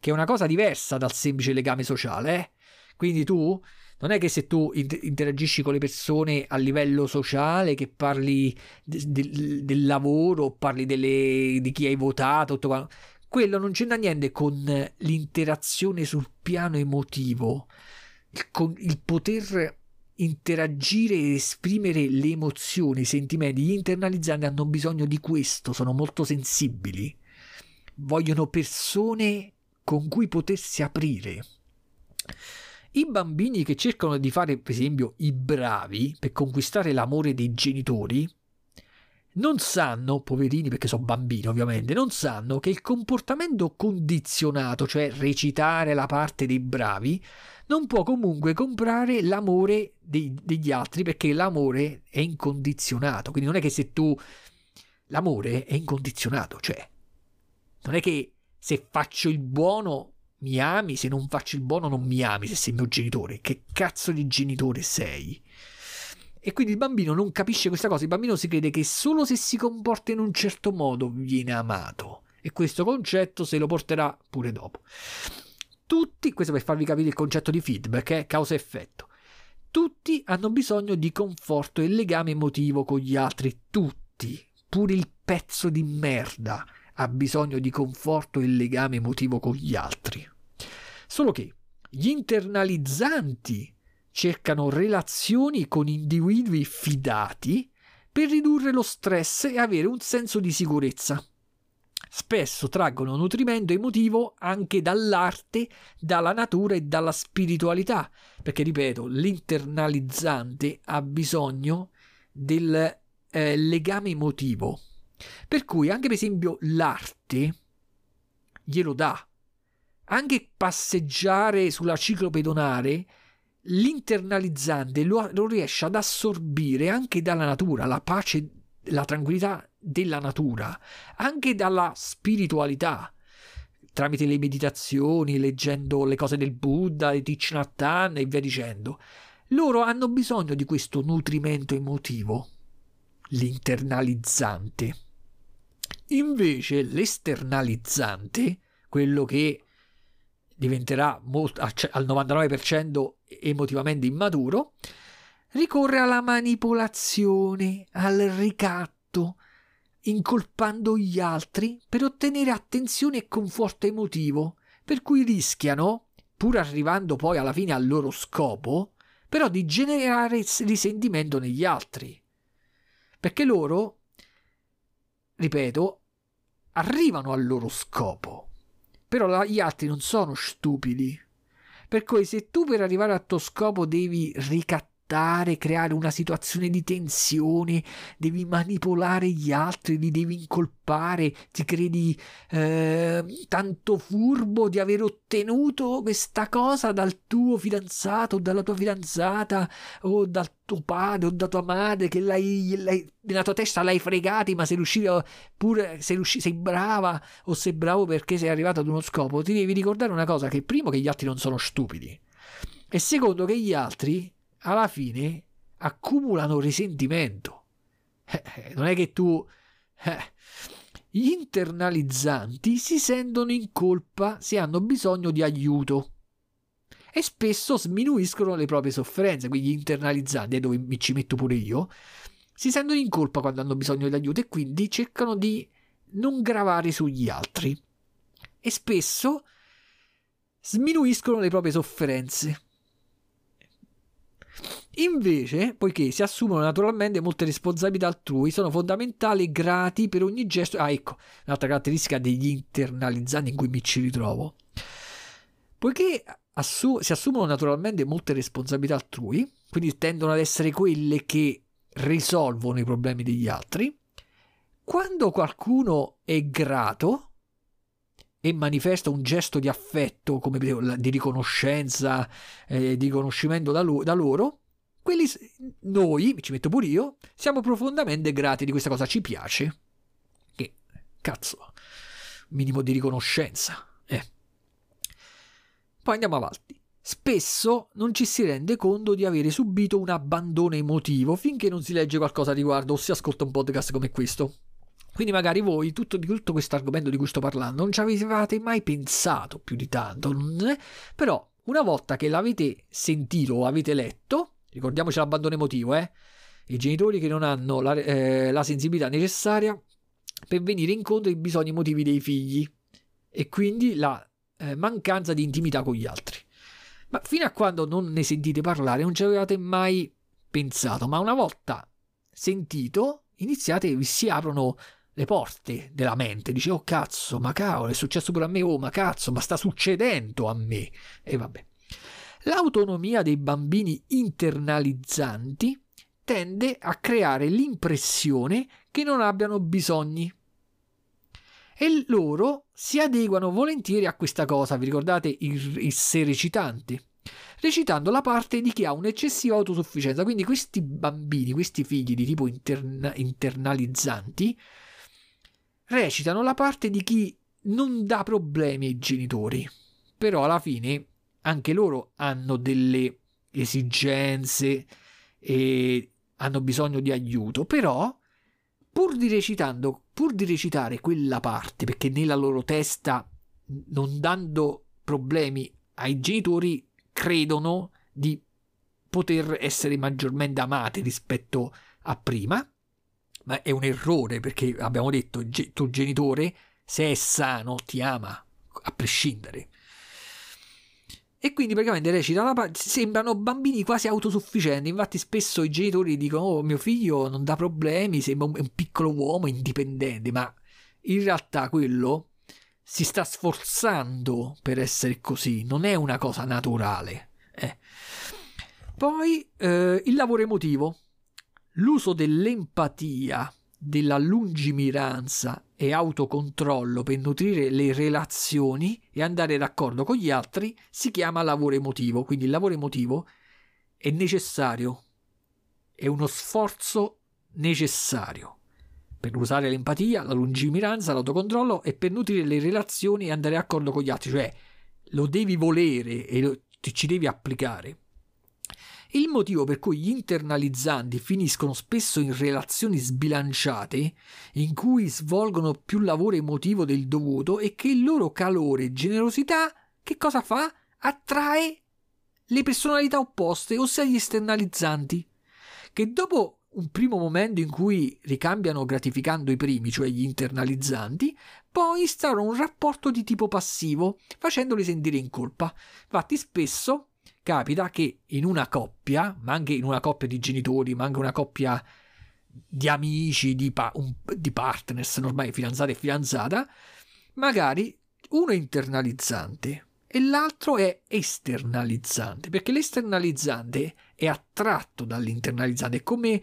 che è una cosa diversa dal semplice legame sociale. Eh? Quindi tu non è che se tu interagisci con le persone a livello sociale, che parli de- de- del lavoro, parli delle, di chi hai votato, tutto, quello non c'entra niente con l'interazione sul piano emotivo con il poter interagire e esprimere le emozioni, i sentimenti, gli internalizzanti hanno bisogno di questo, sono molto sensibili, vogliono persone con cui potersi aprire. I bambini che cercano di fare, per esempio, i bravi per conquistare l'amore dei genitori, non sanno, poverini perché sono bambini ovviamente, non sanno che il comportamento condizionato, cioè recitare la parte dei bravi, non può comunque comprare l'amore dei, degli altri perché l'amore è incondizionato. Quindi non è che se tu... L'amore è incondizionato, cioè non è che se faccio il buono mi ami, se non faccio il buono non mi ami se sei mio genitore. Che cazzo di genitore sei? E quindi il bambino non capisce questa cosa, il bambino si crede che solo se si comporta in un certo modo viene amato. E questo concetto se lo porterà pure dopo. Tutti, questo per farvi capire il concetto di feedback, è eh, causa-effetto. Tutti hanno bisogno di conforto e legame emotivo con gli altri, tutti, pure il pezzo di merda ha bisogno di conforto e legame emotivo con gli altri. Solo che gli internalizzanti cercano relazioni con individui fidati per ridurre lo stress e avere un senso di sicurezza. spesso traggono nutrimento emotivo anche dall'arte, dalla natura e dalla spiritualità, perché ripeto, l'internalizzante ha bisogno del eh, legame emotivo. Per cui anche per esempio l'arte glielo dà. Anche passeggiare sulla ciclopedonale, l'internalizzante lo, lo riesce ad assorbire anche dalla natura, la pace, la tranquillità della natura, anche dalla spiritualità tramite le meditazioni, leggendo le cose del Buddha, di Thich Nhat Hanh e via dicendo. Loro hanno bisogno di questo nutrimento emotivo, l'internalizzante. Invece l'esternalizzante, quello che diventerà molto, al 99% emotivamente immaturo, ricorre alla manipolazione, al ricatto, incolpando gli altri per ottenere attenzione e conforto emotivo, per cui rischiano, pur arrivando poi alla fine al loro scopo, però di generare risentimento negli altri. Perché loro, ripeto, arrivano al loro scopo, però gli altri non sono stupidi. Per cui se tu per arrivare al tuo scopo devi ricattare portare, creare una situazione di tensione, devi manipolare gli altri, li devi incolpare, ti credi eh, tanto furbo di aver ottenuto questa cosa dal tuo fidanzato o dalla tua fidanzata o dal tuo padre o da tua madre che l'hai, l'hai, nella tua testa l'hai fregati ma sei riuscito pure sei, riuscito, sei brava o sei bravo perché sei arrivato ad uno scopo ti devi ricordare una cosa che primo che gli altri non sono stupidi e secondo che gli altri alla fine accumulano risentimento. Eh, eh, non è che tu... Eh, gli internalizzanti si sentono in colpa se hanno bisogno di aiuto. E spesso sminuiscono le proprie sofferenze, quindi gli internalizzanti, dove mi ci metto pure io, si sentono in colpa quando hanno bisogno di aiuto e quindi cercano di non gravare sugli altri. E spesso sminuiscono le proprie sofferenze Invece, poiché si assumono naturalmente molte responsabilità altrui, sono fondamentali e grati per ogni gesto. Ah, ecco, un'altra caratteristica degli internalizzanti in cui mi ci ritrovo. Poiché assu- si assumono naturalmente molte responsabilità altrui, quindi tendono ad essere quelle che risolvono i problemi degli altri, quando qualcuno è grato e manifesta un gesto di affetto, come di riconoscenza, eh, di riconoscimento da, lo- da loro, quelli, noi, ci metto pure io, siamo profondamente grati di questa cosa, ci piace. Che cazzo, minimo di riconoscenza. Eh. Poi andiamo avanti. Spesso non ci si rende conto di avere subito un abbandono emotivo finché non si legge qualcosa a riguardo o si ascolta un podcast come questo. Quindi magari voi, tutto, tutto questo argomento di cui sto parlando, non ci avevate mai pensato più di tanto, però una volta che l'avete sentito o avete letto, ricordiamoci l'abbandono emotivo, eh? I genitori che non hanno la, eh, la sensibilità necessaria per venire incontro ai bisogni emotivi dei figli e quindi la eh, mancanza di intimità con gli altri. Ma fino a quando non ne sentite parlare non ci avevate mai pensato, ma una volta sentito iniziate, vi si aprono le porte della mente, dice oh cazzo, ma cavolo, è successo pure a me, oh ma cazzo, ma sta succedendo a me. E vabbè. L'autonomia dei bambini internalizzanti tende a creare l'impressione che non abbiano bisogni. E loro si adeguano volentieri a questa cosa, vi ricordate il, il sé recitante? recitando la parte di chi ha un'eccessiva autosufficienza. Quindi questi bambini, questi figli di tipo interna- internalizzanti, recitano la parte di chi non dà problemi ai genitori. Però alla fine anche loro hanno delle esigenze e hanno bisogno di aiuto, però pur di, recitando, pur di recitare quella parte, perché nella loro testa, non dando problemi ai genitori, credono di poter essere maggiormente amati rispetto a prima, ma è un errore perché abbiamo detto il tuo genitore se è sano ti ama a prescindere e quindi praticamente recita la parte, sembrano bambini quasi autosufficienti, infatti spesso i genitori dicono oh mio figlio non dà problemi, sembra un, un piccolo uomo indipendente, ma in realtà quello si sta sforzando per essere così, non è una cosa naturale. Eh. Poi eh, il lavoro emotivo, l'uso dell'empatia, della lungimiranza e autocontrollo per nutrire le relazioni e andare d'accordo con gli altri si chiama lavoro emotivo. Quindi il lavoro emotivo è necessario, è uno sforzo necessario per usare l'empatia, la lungimiranza, l'autocontrollo e per nutrire le relazioni e andare d'accordo con gli altri, cioè lo devi volere e lo, ci devi applicare. Il motivo per cui gli internalizzanti finiscono spesso in relazioni sbilanciate, in cui svolgono più lavoro emotivo del dovuto, è che il loro calore e generosità che cosa fa? Attrae le personalità opposte, ossia gli esternalizzanti, che dopo un primo momento in cui ricambiano gratificando i primi, cioè gli internalizzanti, poi instaurano un rapporto di tipo passivo, facendoli sentire in colpa. Infatti spesso capita che in una coppia, ma anche in una coppia di genitori, ma anche una coppia di amici, di, pa- un, di partners, ormai fidanzata e fidanzata, magari uno è internalizzante e l'altro è esternalizzante, perché l'esternalizzante è attratto dall'internalizzante, è come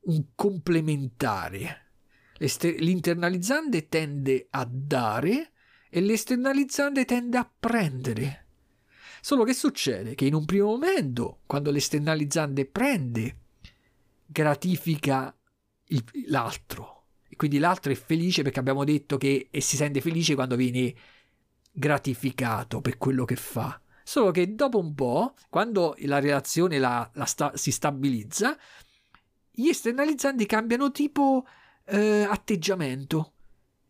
un complementare. L'internalizzante tende a dare e l'esternalizzante tende a prendere. Solo che succede? Che in un primo momento, quando l'esternalizzante prende, gratifica il, l'altro. E quindi l'altro è felice perché abbiamo detto che si sente felice quando viene gratificato per quello che fa. Solo che dopo un po', quando la relazione la, la sta, si stabilizza, gli esternalizzanti cambiano tipo eh, atteggiamento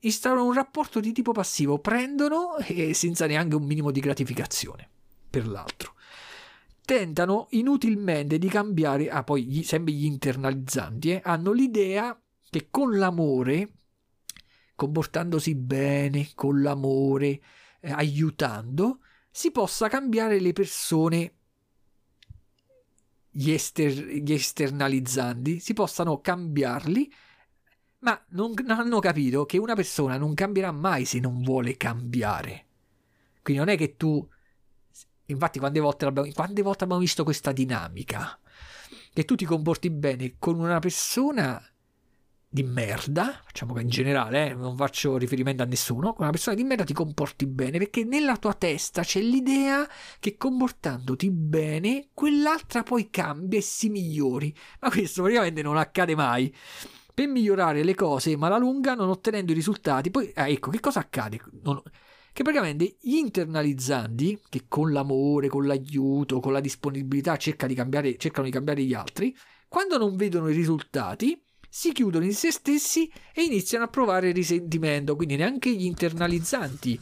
instaurano un rapporto di tipo passivo, prendono e senza neanche un minimo di gratificazione per l'altro. Tentano inutilmente di cambiare, ah poi gli, sempre gli internalizzanti, eh, hanno l'idea che con l'amore, comportandosi bene, con l'amore, eh, aiutando, si possa cambiare le persone, gli, ester, gli esternalizzanti, si possano cambiarli ma non hanno capito che una persona non cambierà mai se non vuole cambiare. Quindi non è che tu Infatti, quante volte, abbiamo, quante volte abbiamo visto questa dinamica? Che tu ti comporti bene con una persona di merda, facciamo che in generale, eh, non faccio riferimento a nessuno, con una persona di merda ti comporti bene perché nella tua testa c'è l'idea che comportandoti bene quell'altra poi cambia e si migliori. Ma questo praticamente non accade mai. Per migliorare le cose, ma alla lunga non ottenendo i risultati, poi ah, ecco che cosa accade? Non, che praticamente gli internalizzanti, che con l'amore, con l'aiuto, con la disponibilità cerca di cambiare, cercano di cambiare gli altri, quando non vedono i risultati, si chiudono in se stessi e iniziano a provare risentimento. Quindi neanche gli internalizzanti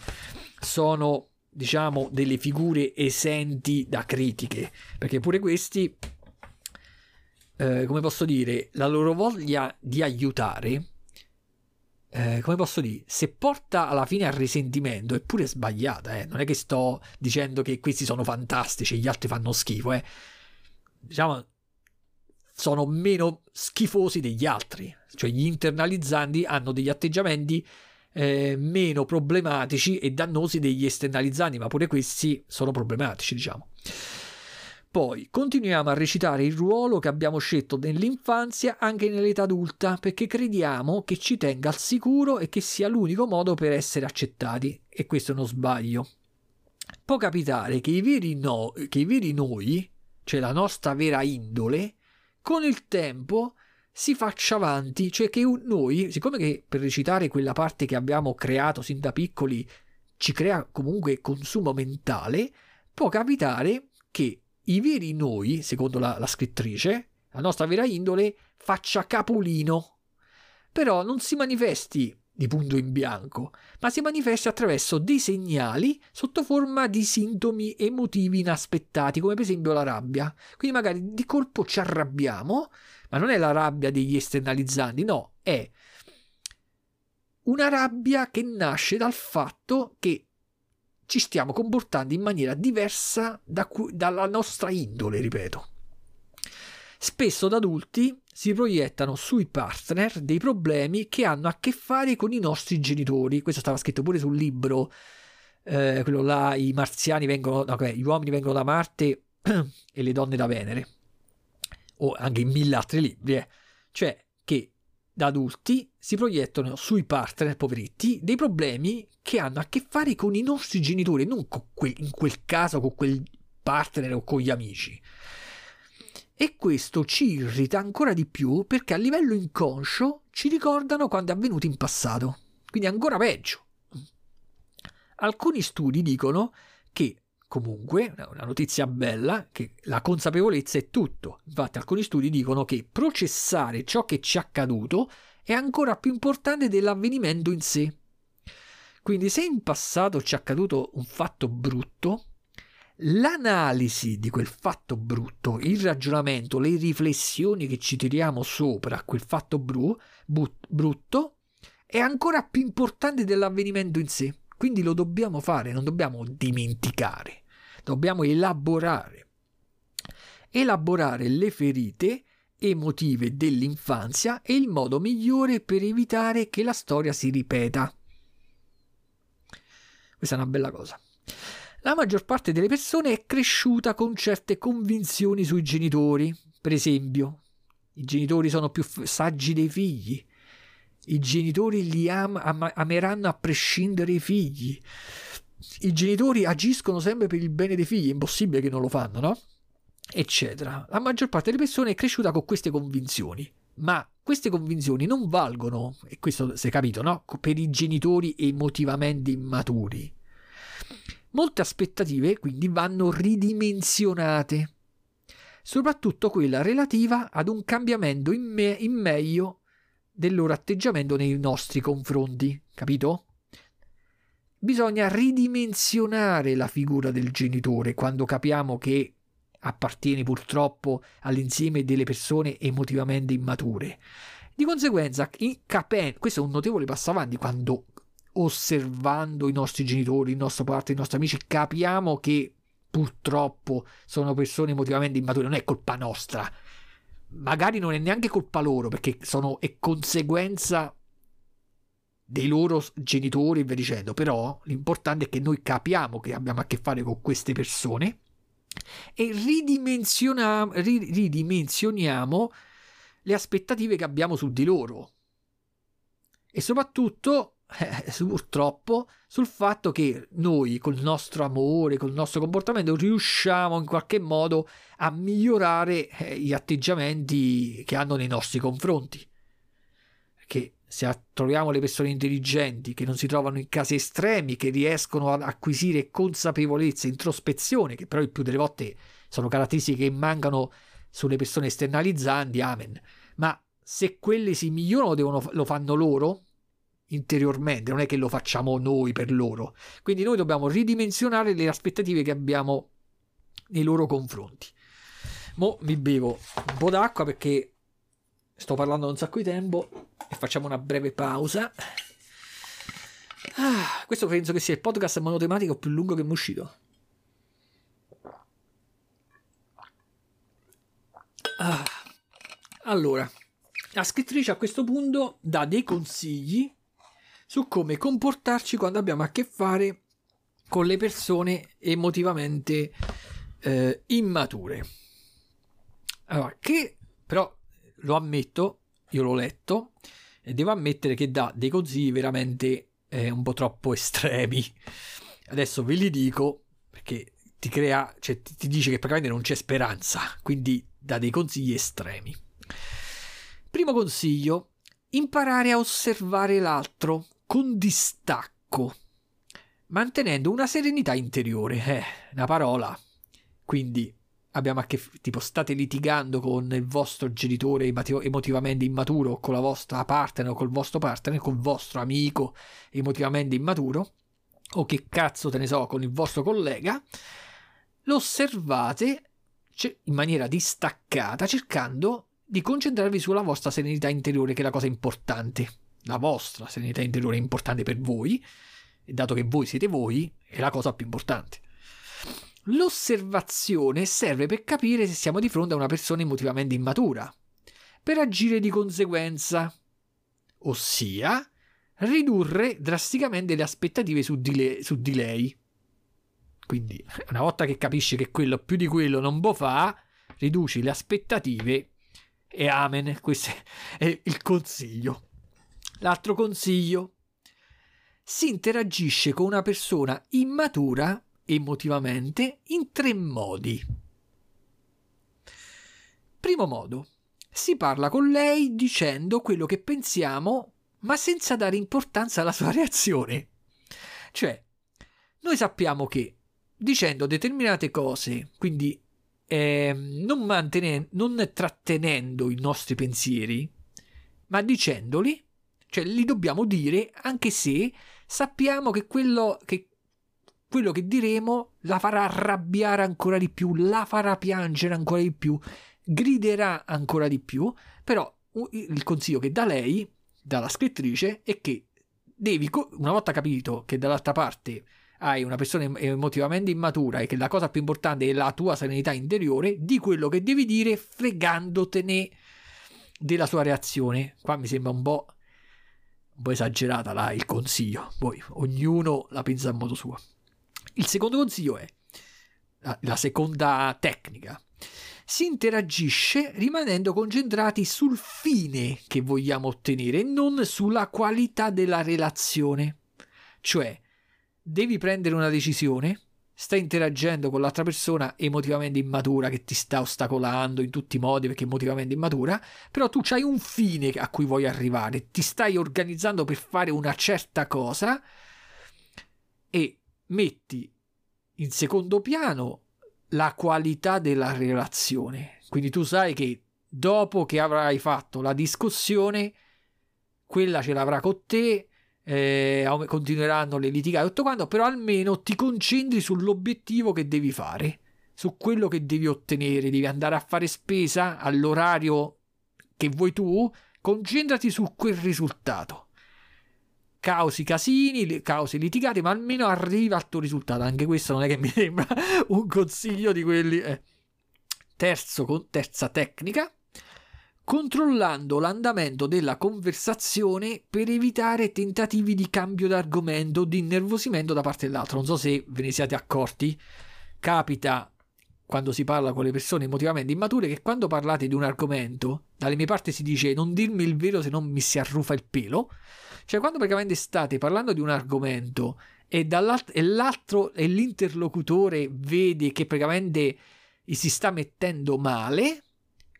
sono, diciamo, delle figure esenti da critiche, perché pure questi, eh, come posso dire, la loro voglia di aiutare eh, come posso dire, se porta alla fine al risentimento è pure sbagliata, eh? non è che sto dicendo che questi sono fantastici e gli altri fanno schifo, eh? diciamo, sono meno schifosi degli altri, cioè gli internalizzanti hanno degli atteggiamenti eh, meno problematici e dannosi degli esternalizzanti, ma pure questi sono problematici, diciamo. Poi continuiamo a recitare il ruolo che abbiamo scelto nell'infanzia anche nell'età adulta perché crediamo che ci tenga al sicuro e che sia l'unico modo per essere accettati e questo è uno sbaglio. Può capitare che i veri, no, che i veri noi, cioè la nostra vera indole, con il tempo si faccia avanti, cioè che noi, siccome che per recitare quella parte che abbiamo creato sin da piccoli ci crea comunque consumo mentale, può capitare che i veri noi, secondo la, la scrittrice, la nostra vera indole, faccia capolino. Però non si manifesti di punto in bianco, ma si manifesta attraverso dei segnali sotto forma di sintomi emotivi inaspettati, come per esempio la rabbia. Quindi magari di colpo ci arrabbiamo, ma non è la rabbia degli esternalizzanti, no, è una rabbia che nasce dal fatto che ci stiamo comportando in maniera diversa da cu- dalla nostra indole, ripeto. spesso da adulti si proiettano sui partner dei problemi che hanno a che fare con i nostri genitori. Questo stava scritto pure sul libro, eh, quello là, i marziani vengono, no, gli uomini vengono da Marte e le donne da Venere, o anche in mille altri libri, eh. cioè che da adulti si proiettano sui partner poveretti dei problemi che hanno a che fare con i nostri genitori, non que- in quel caso con quel partner o con gli amici. E questo ci irrita ancora di più perché a livello inconscio ci ricordano quando è avvenuto in passato. Quindi ancora peggio. Alcuni studi dicono che comunque, una notizia bella, che la consapevolezza è tutto. Infatti alcuni studi dicono che processare ciò che ci è accaduto è ancora più importante dell'avvenimento in sé. Quindi se in passato ci è accaduto un fatto brutto, l'analisi di quel fatto brutto, il ragionamento, le riflessioni che ci tiriamo sopra quel fatto bru- brutto è ancora più importante dell'avvenimento in sé. Quindi lo dobbiamo fare, non dobbiamo dimenticare, dobbiamo elaborare. Elaborare le ferite emotive dell'infanzia è il modo migliore per evitare che la storia si ripeta. Questa è una bella cosa. La maggior parte delle persone è cresciuta con certe convinzioni sui genitori. Per esempio, i genitori sono più saggi dei figli. I genitori li am- am- ameranno a prescindere i figli. I genitori agiscono sempre per il bene dei figli, è impossibile che non lo fanno, no? Eccetera. La maggior parte delle persone è cresciuta con queste convinzioni. Ma queste convinzioni non valgono, e questo si è capito, no? Per i genitori emotivamente immaturi. Molte aspettative quindi vanno ridimensionate, soprattutto quella relativa ad un cambiamento in, me- in meglio del loro atteggiamento nei nostri confronti, capito? Bisogna ridimensionare la figura del genitore quando capiamo che appartiene purtroppo all'insieme delle persone emotivamente immature. Di conseguenza, capen- questo è un notevole passo avanti quando osservando i nostri genitori, il nostro parte, i nostri amici, capiamo che purtroppo sono persone emotivamente immature, non è colpa nostra. Magari non è neanche colpa loro, perché sono, è conseguenza dei loro genitori e via dicendo. Però l'importante è che noi capiamo che abbiamo a che fare con queste persone e ridimensioniamo, ridimensioniamo le aspettative che abbiamo su di loro. E soprattutto eh, purtroppo sul fatto che noi col nostro amore, col nostro comportamento riusciamo in qualche modo a migliorare eh, gli atteggiamenti che hanno nei nostri confronti. Perché se troviamo le persone intelligenti che non si trovano in casi estremi, che riescono ad acquisire consapevolezza, introspezione, che però il più delle volte sono caratteristiche che mancano sulle persone esternalizzanti, amen. Ma se quelle si migliorano, devono, lo fanno loro, interiormente, non è che lo facciamo noi per loro. Quindi noi dobbiamo ridimensionare le aspettative che abbiamo nei loro confronti. Mo mi bevo un po' d'acqua perché sto parlando da un sacco di tempo e facciamo una breve pausa. Ah, questo penso che sia il podcast monotematico più lungo che mi è uscito. Ah, allora, la scrittrice a questo punto dà dei consigli su come comportarci quando abbiamo a che fare con le persone emotivamente eh, immature. Allora, che però lo ammetto, io l'ho letto e devo ammettere che dà dei consigli veramente eh, un po' troppo estremi. Adesso ve li dico perché ti crea, cioè ti, dice che praticamente non c'è speranza, quindi dà dei consigli estremi. Primo consiglio, imparare a osservare l'altro con distacco, mantenendo una serenità interiore. Eh, una parola. Quindi abbiamo a che tipo state litigando con il vostro genitore emotivamente immaturo, con la vostra partner o col vostro partner, col vostro amico emotivamente immaturo, o che cazzo te ne so, con il vostro collega, lo osservate in maniera distaccata, cercando di concentrarvi sulla vostra serenità interiore, che è la cosa importante la vostra serenità interiore è importante per voi, e dato che voi siete voi, è la cosa più importante. L'osservazione serve per capire se siamo di fronte a una persona emotivamente immatura, per agire di conseguenza, ossia ridurre drasticamente le aspettative su di, le- su di lei. Quindi, una volta che capisci che quello più di quello non può fa, riduci le aspettative e amen. Questo è il consiglio. L'altro consiglio. Si interagisce con una persona immatura emotivamente in tre modi. Primo modo. Si parla con lei dicendo quello che pensiamo, ma senza dare importanza alla sua reazione. Cioè, noi sappiamo che dicendo determinate cose, quindi eh, non, non trattenendo i nostri pensieri, ma dicendoli, cioè li dobbiamo dire anche se sappiamo che quello che, quello che diremo la farà arrabbiare ancora di più, la farà piangere ancora di più, griderà ancora di più, però il consiglio che da lei, dalla scrittrice, è che devi, una volta capito che dall'altra parte hai una persona emotivamente immatura e che la cosa più importante è la tua serenità interiore, di quello che devi dire fregandotene della sua reazione. Qua mi sembra un po', un po esagerata là, il consiglio, poi ognuno la pensa a modo suo. Il secondo consiglio è la, la seconda tecnica. Si interagisce rimanendo concentrati sul fine che vogliamo ottenere e non sulla qualità della relazione. Cioè, devi prendere una decisione, stai interagendo con l'altra persona emotivamente immatura che ti sta ostacolando in tutti i modi perché è emotivamente immatura, però tu hai un fine a cui vuoi arrivare, ti stai organizzando per fare una certa cosa e metti in secondo piano la qualità della relazione. Quindi tu sai che dopo che avrai fatto la discussione, quella ce l'avrà con te, eh, continueranno le litigate, tutto quanto, però almeno ti concentri sull'obiettivo che devi fare, su quello che devi ottenere, devi andare a fare spesa all'orario che vuoi tu, concentrati su quel risultato. Causi casini, causi litigate, ma almeno arriva al tuo risultato. Anche questo non è che mi sembra un consiglio di quelli. Eh. Terzo, terza tecnica controllando l'andamento della conversazione per evitare tentativi di cambio d'argomento o di innervosimento da parte dell'altro. Non so se ve ne siete accorti, capita quando si parla con le persone emotivamente immature che quando parlate di un argomento, dalle mie parti si dice non dirmi il vero se non mi si arrufa il pelo, cioè quando praticamente state parlando di un argomento e, e l'altro e l'interlocutore vede che praticamente si sta mettendo male,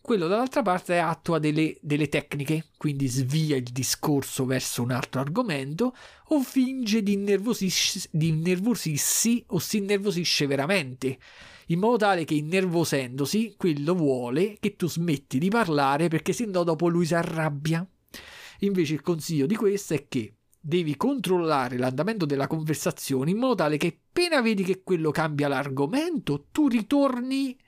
quello dall'altra parte attua delle, delle, tecniche, quindi svia il discorso verso un altro argomento o finge di, innervosirsi, di innervosirsi o si innervosisce veramente, in modo tale che innervosendosi quello vuole che tu smetti di parlare perché se no dopo lui si arrabbia. Invece il consiglio di questo è che devi controllare l'andamento della conversazione in modo tale che appena vedi che quello cambia l'argomento, tu ritorni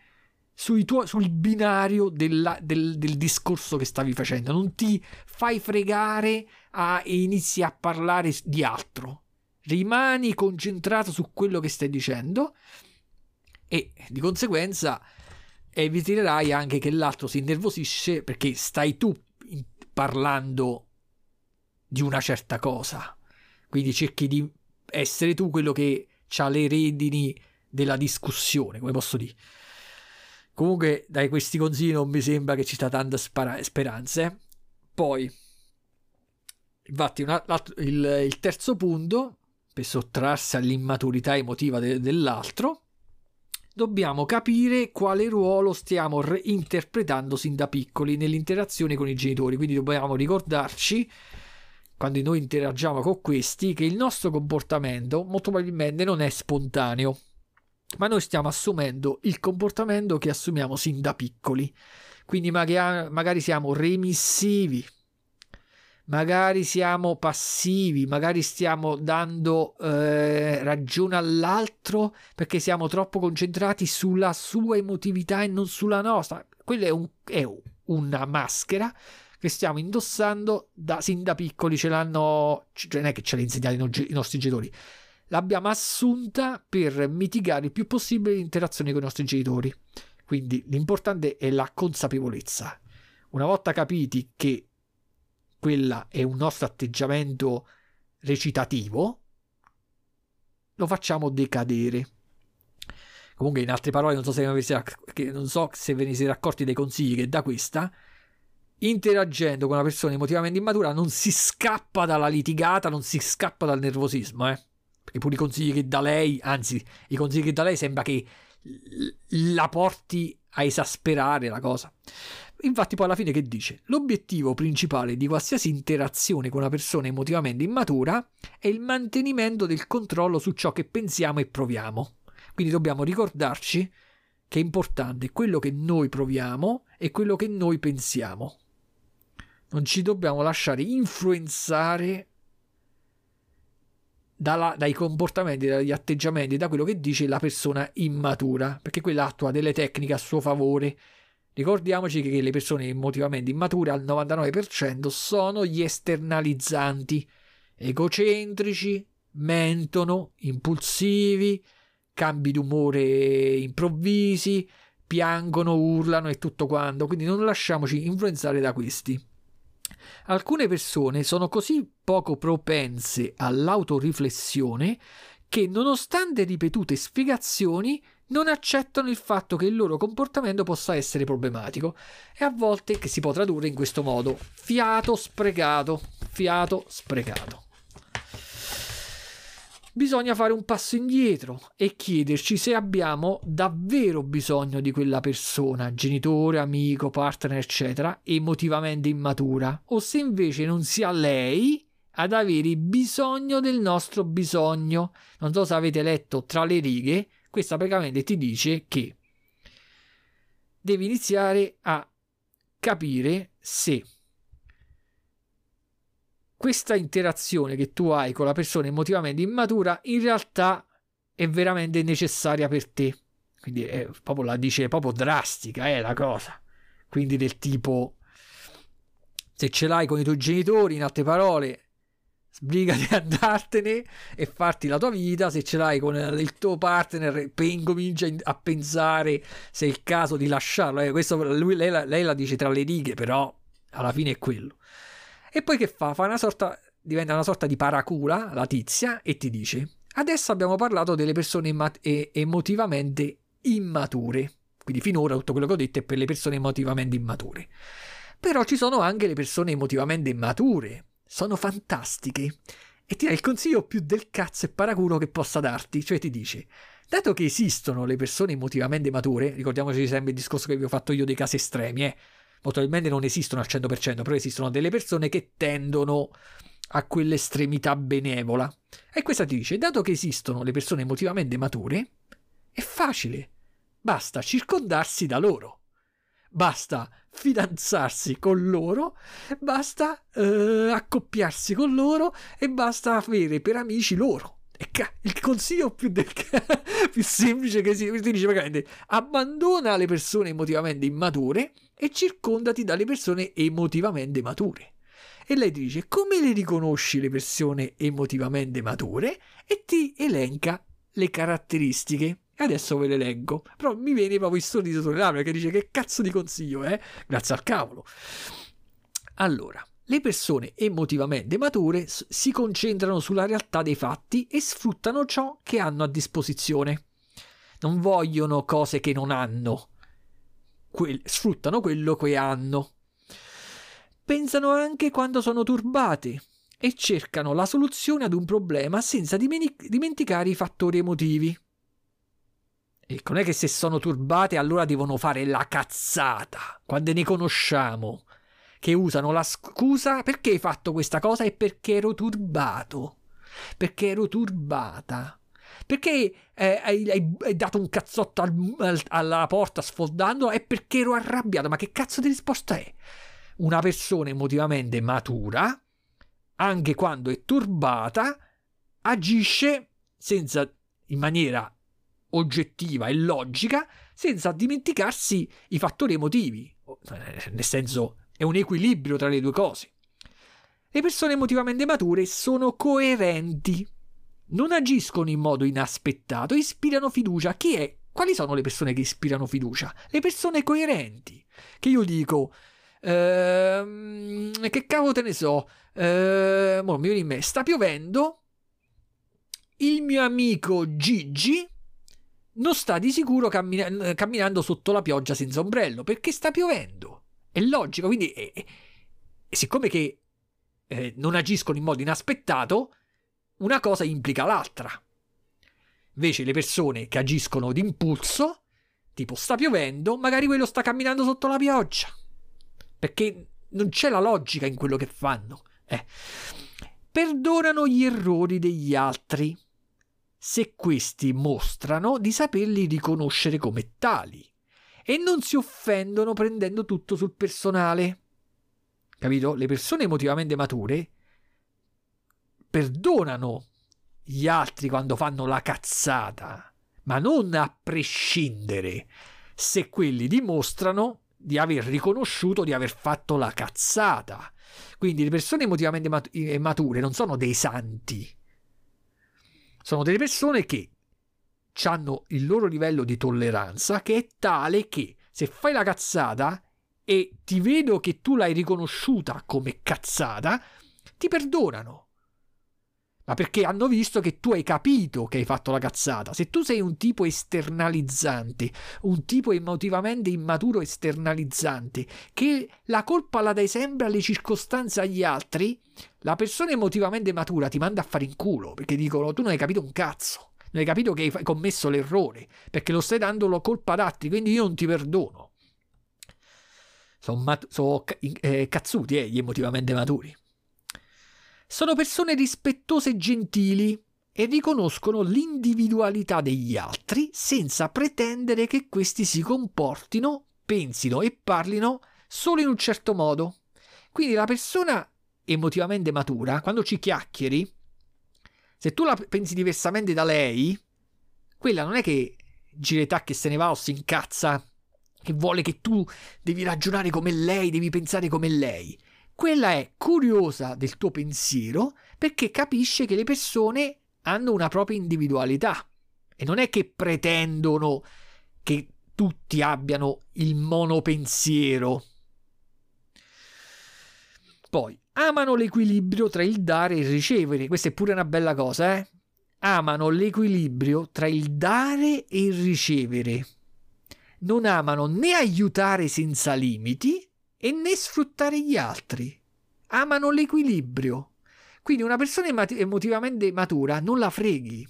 tuo, sul binario della, del, del, discorso che stavi facendo, non ti fai fregare a, e inizi a parlare di altro. Rimani concentrato su quello che stai dicendo e di conseguenza eviterai anche che l'altro si innervosisce perché stai tu parlando di una certa cosa. Quindi cerchi di essere tu quello che ha le redini della discussione, come posso dire. Comunque, dai questi consigli non mi sembra che ci sia tanta spara- speranza. Eh. Poi, infatti, una, il, il, terzo punto, per sottrarsi all'immaturità emotiva de- dell'altro, dobbiamo capire quale ruolo stiamo re- interpretando sin da piccoli nell'interazione con i genitori. Quindi dobbiamo ricordarci, quando noi interagiamo con questi, che il nostro comportamento molto probabilmente non è spontaneo ma noi stiamo assumendo il comportamento che assumiamo sin da piccoli. Quindi magari, magari siamo remissivi, magari siamo passivi, magari stiamo dando eh, ragione all'altro perché siamo troppo concentrati sulla sua emotività e non sulla nostra. Quella è, un, è una maschera che stiamo indossando da, sin da piccoli, ce l'hanno, cioè non è che ce l'hanno insegnato i nostri genitori, l'abbiamo assunta per mitigare il più possibile l'interazione con i nostri genitori. Quindi l'importante è la consapevolezza. Una volta capiti che quella è un nostro atteggiamento recitativo, lo facciamo decadere. Comunque, in altre parole, non so se, non so se ve ne siete accorti dei consigli che da questa, interagendo con una persona emotivamente immatura, non si scappa dalla litigata, non si scappa dal nervosismo, eh? Perché pure i consigli che dà lei, anzi, i consigli che dà lei sembra che la porti a esasperare la cosa. Infatti, poi alla fine che dice? L'obiettivo principale di qualsiasi interazione con una persona emotivamente immatura è il mantenimento del controllo su ciò che pensiamo e proviamo. Quindi dobbiamo ricordarci che è importante quello che noi proviamo e quello che noi pensiamo. Non ci dobbiamo lasciare influenzare dalla, dai comportamenti, dagli atteggiamenti, da quello che dice la persona immatura, perché quella attua delle tecniche a suo favore. Ricordiamoci che le persone emotivamente immature al 99% sono gli esternalizzanti, egocentrici, mentono, impulsivi, cambi d'umore improvvisi, piangono, urlano e tutto quanto, quindi non lasciamoci influenzare da questi. Alcune persone sono così poco propense all'autoriflessione che, nonostante ripetute spiegazioni, non accettano il fatto che il loro comportamento possa essere problematico e a volte che si può tradurre in questo modo: fiato sprecato, fiato sprecato bisogna fare un passo indietro e chiederci se abbiamo davvero bisogno di quella persona, genitore, amico, partner, eccetera, emotivamente immatura, o se invece non sia lei ad avere bisogno del nostro bisogno. Non so se avete letto tra le righe, questa praticamente ti dice che devi iniziare a capire se questa interazione che tu hai con la persona emotivamente immatura in realtà è veramente necessaria per te. Quindi è proprio la dice proprio drastica, è la cosa. Quindi del tipo se ce l'hai con i tuoi genitori, in altre parole, sbrigati a andartene e farti la tua vita. Se ce l'hai con il tuo partner, incomincia a pensare se è il caso di lasciarlo. Eh, questo lui, lei, lei la dice tra le righe, però alla fine è quello. E poi che fa? Fa una sorta, diventa una sorta di paracula la tizia e ti dice: Adesso abbiamo parlato delle persone immat- emotivamente immature. Quindi finora tutto quello che ho detto è per le persone emotivamente immature. Però ci sono anche le persone emotivamente immature. Sono fantastiche. E ti dà il consiglio più del cazzo e paraculo che possa darti. Cioè ti dice, dato che esistono le persone emotivamente mature, ricordiamoci sempre il discorso che vi ho fatto io dei casi estremi, eh, probabilmente non esistono al 100%, però esistono delle persone che tendono a quell'estremità benevola. E questa ti dice, dato che esistono le persone emotivamente mature, è facile, basta circondarsi da loro. Basta fidanzarsi con loro, basta eh, accoppiarsi con loro e basta avere per amici loro. Il consiglio più, del, più semplice che si, si dice praticamente abbandona le persone emotivamente immature e circondati dalle persone emotivamente mature. E lei ti dice come le riconosci le persone emotivamente mature e ti elenca le caratteristiche. Adesso ve le leggo. Però mi viene proprio il sorriso sulle labbra che dice che cazzo di consiglio, eh? Grazie al cavolo. Allora, le persone emotivamente mature si concentrano sulla realtà dei fatti e sfruttano ciò che hanno a disposizione. Non vogliono cose che non hanno que- sfruttano quello che hanno. Pensano anche quando sono turbati e cercano la soluzione ad un problema senza dimeni- dimenticare i fattori emotivi. E non è che se sono turbate allora devono fare la cazzata, quando ne conosciamo, che usano la scusa perché hai fatto questa cosa e perché ero turbato, perché ero turbata. Perché eh, hai, hai, dato un cazzotto al, al, alla porta sfondando? È perché ero arrabbiato. Ma che cazzo di risposta è? Una persona emotivamente matura, anche quando è turbata, agisce senza, in maniera oggettiva e logica, senza dimenticarsi i fattori emotivi. Nel senso, è un equilibrio tra le due cose. Le persone emotivamente mature sono coerenti non agiscono in modo inaspettato, ispirano fiducia. Chi è? Quali sono le persone che ispirano fiducia? Le persone coerenti. Che io dico, ehm, che cavolo te ne so, ehm, mi viene in me, sta piovendo, il mio amico Gigi non sta di sicuro cammina- camminando sotto la pioggia senza ombrello perché sta piovendo. È logico, quindi eh, eh, siccome che eh, non agiscono in modo inaspettato, una cosa implica l'altra. Invece le persone che agiscono d'impulso, tipo sta piovendo, magari quello sta camminando sotto la pioggia. Perché non c'è la logica in quello che fanno. Eh. Perdonano gli errori degli altri se questi mostrano di saperli riconoscere come tali e non si offendono prendendo tutto sul personale. Capito? Le persone emotivamente mature perdonano gli altri quando fanno la cazzata, ma non a prescindere se quelli dimostrano di aver riconosciuto di aver fatto la cazzata. Quindi le persone emotivamente mature non sono dei santi, sono delle persone che hanno il loro livello di tolleranza che è tale che se fai la cazzata e ti vedo che tu l'hai riconosciuta come cazzata, ti perdonano ma perché hanno visto che tu hai capito che hai fatto la cazzata. Se tu sei un tipo esternalizzante, un tipo emotivamente immaturo esternalizzante, che la colpa la dai sempre alle circostanze agli altri, la persona emotivamente matura ti manda a fare in culo, perché dicono tu non hai capito un cazzo. Non hai capito che hai commesso l'errore, perché lo stai dando la colpa ad altri, quindi io non ti perdono. Sono mat- so, eh, cazzuti, eh, gli emotivamente maturi. Sono persone rispettose e gentili e riconoscono l'individualità degli altri senza pretendere che questi si comportino, pensino e parlino solo in un certo modo. Quindi la persona emotivamente matura, quando ci chiacchieri, se tu la pensi diversamente da lei, quella non è che gira che se ne va o si incazza, che vuole che tu devi ragionare come lei, devi pensare come lei quella è curiosa del tuo pensiero perché capisce che le persone hanno una propria individualità e non è che pretendono che tutti abbiano il monopensiero. Poi, amano l'equilibrio tra il dare e il ricevere. Questa è pure una bella cosa, eh? Amano l'equilibrio tra il dare e il ricevere. Non amano né aiutare senza limiti e né sfruttare gli altri. Amano l'equilibrio. Quindi una persona emotivamente matura non la freghi,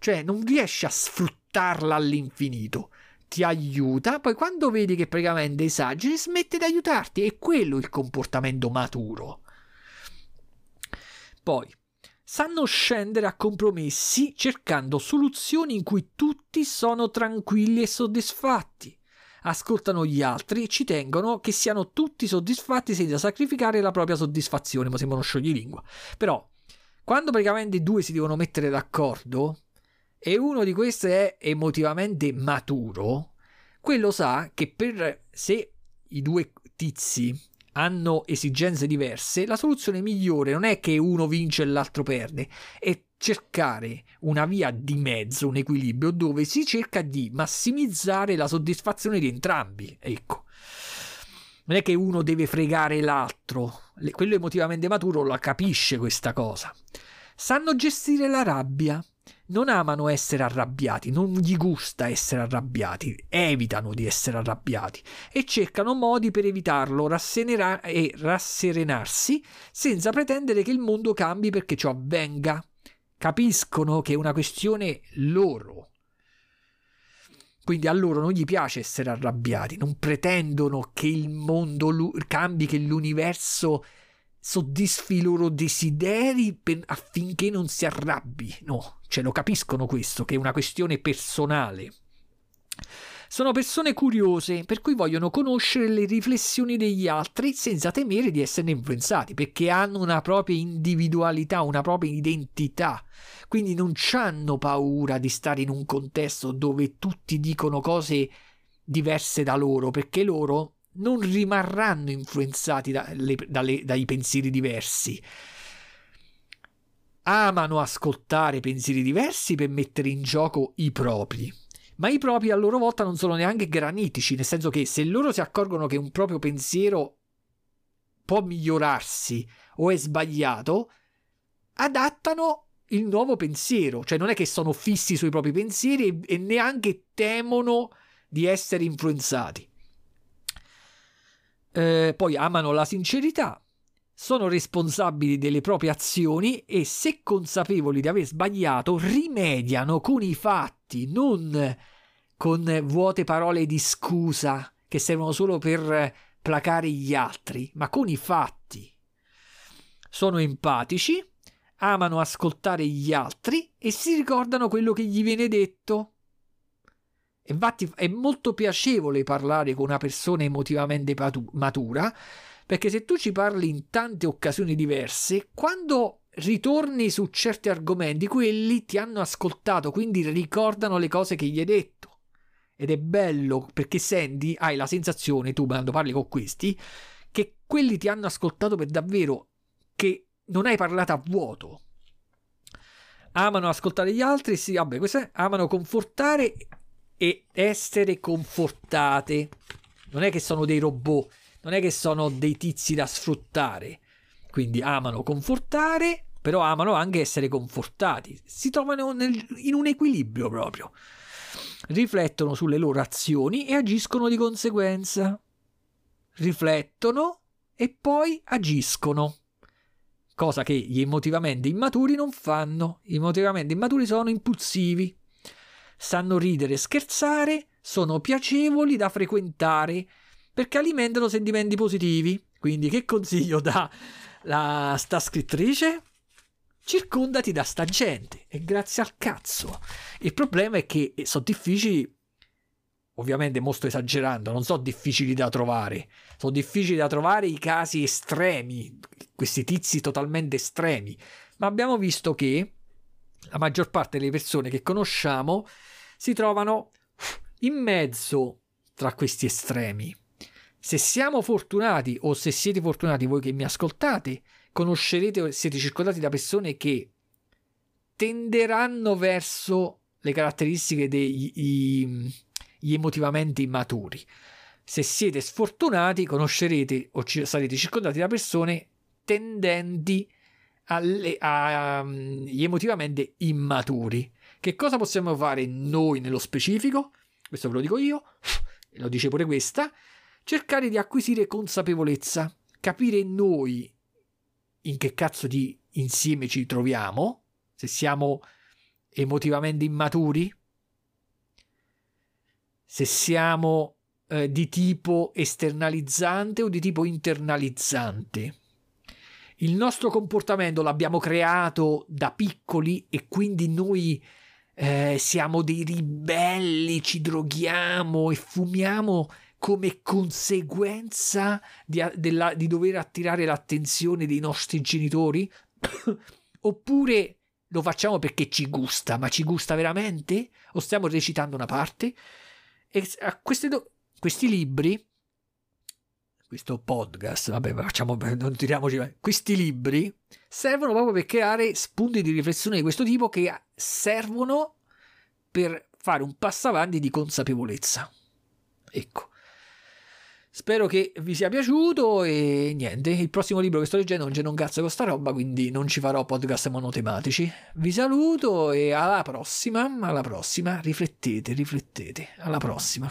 cioè non riesci a sfruttarla all'infinito. Ti aiuta, poi quando vedi che praticamente esageri, smette di aiutarti. È quello il comportamento maturo. Poi, sanno scendere a compromessi cercando soluzioni in cui tutti sono tranquilli e soddisfatti ascoltano gli altri e ci tengono che siano tutti soddisfatti senza sacrificare la propria soddisfazione, ma sembra uno scioglilingua. Però, quando praticamente i due si devono mettere d'accordo e uno di questi è emotivamente maturo, quello sa che per se i due tizi hanno esigenze diverse, la soluzione migliore non è che uno vince e l'altro perde, è cercare una via di mezzo, un equilibrio dove si cerca di massimizzare la soddisfazione di entrambi. Ecco. Non è che uno deve fregare l'altro, quello emotivamente maturo la capisce questa cosa. Sanno gestire la rabbia, non amano essere arrabbiati, non gli gusta essere arrabbiati, evitano di essere arrabbiati e cercano modi per evitarlo rassenera- e rasserenarsi senza pretendere che il mondo cambi perché ciò avvenga capiscono che è una questione loro. Quindi a loro non gli piace essere arrabbiati, non pretendono che il mondo cambi, che l'universo soddisfi i loro desideri per, affinché non si arrabbi. No, cioè lo capiscono questo, che è una questione personale. Sono persone curiose, per cui vogliono conoscere le riflessioni degli altri senza temere di esserne influenzati, perché hanno una propria individualità, una propria identità. Quindi non hanno paura di stare in un contesto dove tutti dicono cose diverse da loro, perché loro non rimarranno influenzati da, le, dalle, dai pensieri diversi amano ascoltare pensieri diversi per mettere in gioco i propri. Ma i propri a loro volta non sono neanche granitici, nel senso che se loro si accorgono che un proprio pensiero può migliorarsi o è sbagliato, adattano il nuovo pensiero, cioè non è che sono fissi sui propri pensieri e, neanche temono di essere influenzati. Eh, poi amano la sincerità, sono responsabili delle proprie azioni e se consapevoli di aver sbagliato rimediano con i fatti, non con vuote parole di scusa che servono solo per placare gli altri, ma con i fatti. Sono empatici, amano ascoltare gli altri e si ricordano quello che gli viene detto. Infatti è molto piacevole parlare con una persona emotivamente matura perché se tu ci parli in tante occasioni diverse, quando ritorni su certi argomenti, quelli ti hanno ascoltato, quindi ricordano le cose che gli hai detto. Ed è bello perché senti, hai la sensazione, tu quando parli con questi, che quelli ti hanno ascoltato per davvero, che non hai parlato a vuoto. Amano ascoltare gli altri, sì, vabbè, questo è, amano confortare e essere confortate. Non è che sono dei robot non è che sono dei tizi da sfruttare. Quindi amano confortare, però amano anche essere confortati. Si trovano nel, in un equilibrio proprio. Riflettono sulle loro azioni e agiscono di conseguenza. Riflettono e poi agiscono. Cosa che gli emotivamente immaturi non fanno. Gli emotivamente immaturi sono impulsivi. Sanno ridere e scherzare, sono piacevoli da frequentare perché alimentano sentimenti positivi. Quindi che consiglio dà la, sta scrittrice? Circondati da sta gente e grazie al cazzo. Il problema è che sono difficili, ovviamente mo sto esagerando, non sono difficili da trovare, sono difficili da trovare i casi estremi, questi tizi totalmente estremi, ma abbiamo visto che la maggior parte delle persone che conosciamo si trovano in mezzo tra questi estremi. Se siamo fortunati o se siete fortunati voi che mi ascoltate, conoscerete, siete circondati da persone che tenderanno verso le caratteristiche degli emotivamente immaturi. Se siete sfortunati, conoscerete o sarete circondati da persone tendenti agli emotivamente immaturi. Che cosa possiamo fare noi nello specifico? Questo ve lo dico io, lo dice pure questa cercare di acquisire consapevolezza, capire noi in che cazzo di insieme ci troviamo, se siamo emotivamente immaturi, se siamo eh, di tipo esternalizzante o di tipo internalizzante. Il nostro comportamento l'abbiamo creato da piccoli e quindi noi eh, siamo dei ribelli, ci droghiamo e fumiamo come conseguenza di, della, di dover attirare l'attenzione dei nostri genitori? Oppure lo facciamo perché ci gusta, ma ci gusta veramente? O stiamo recitando una parte? E a do- questi libri, questo podcast, vabbè, facciamo, non tiriamoci, questi libri servono proprio per creare spunti di riflessione di questo tipo che servono per fare un passo avanti di consapevolezza. Ecco. Spero che vi sia piaciuto e niente, il prossimo libro che sto leggendo non c'è un cazzo con sta roba, quindi non ci farò podcast monotematici. Vi saluto e alla prossima, alla prossima, riflettete, riflettete, alla prossima.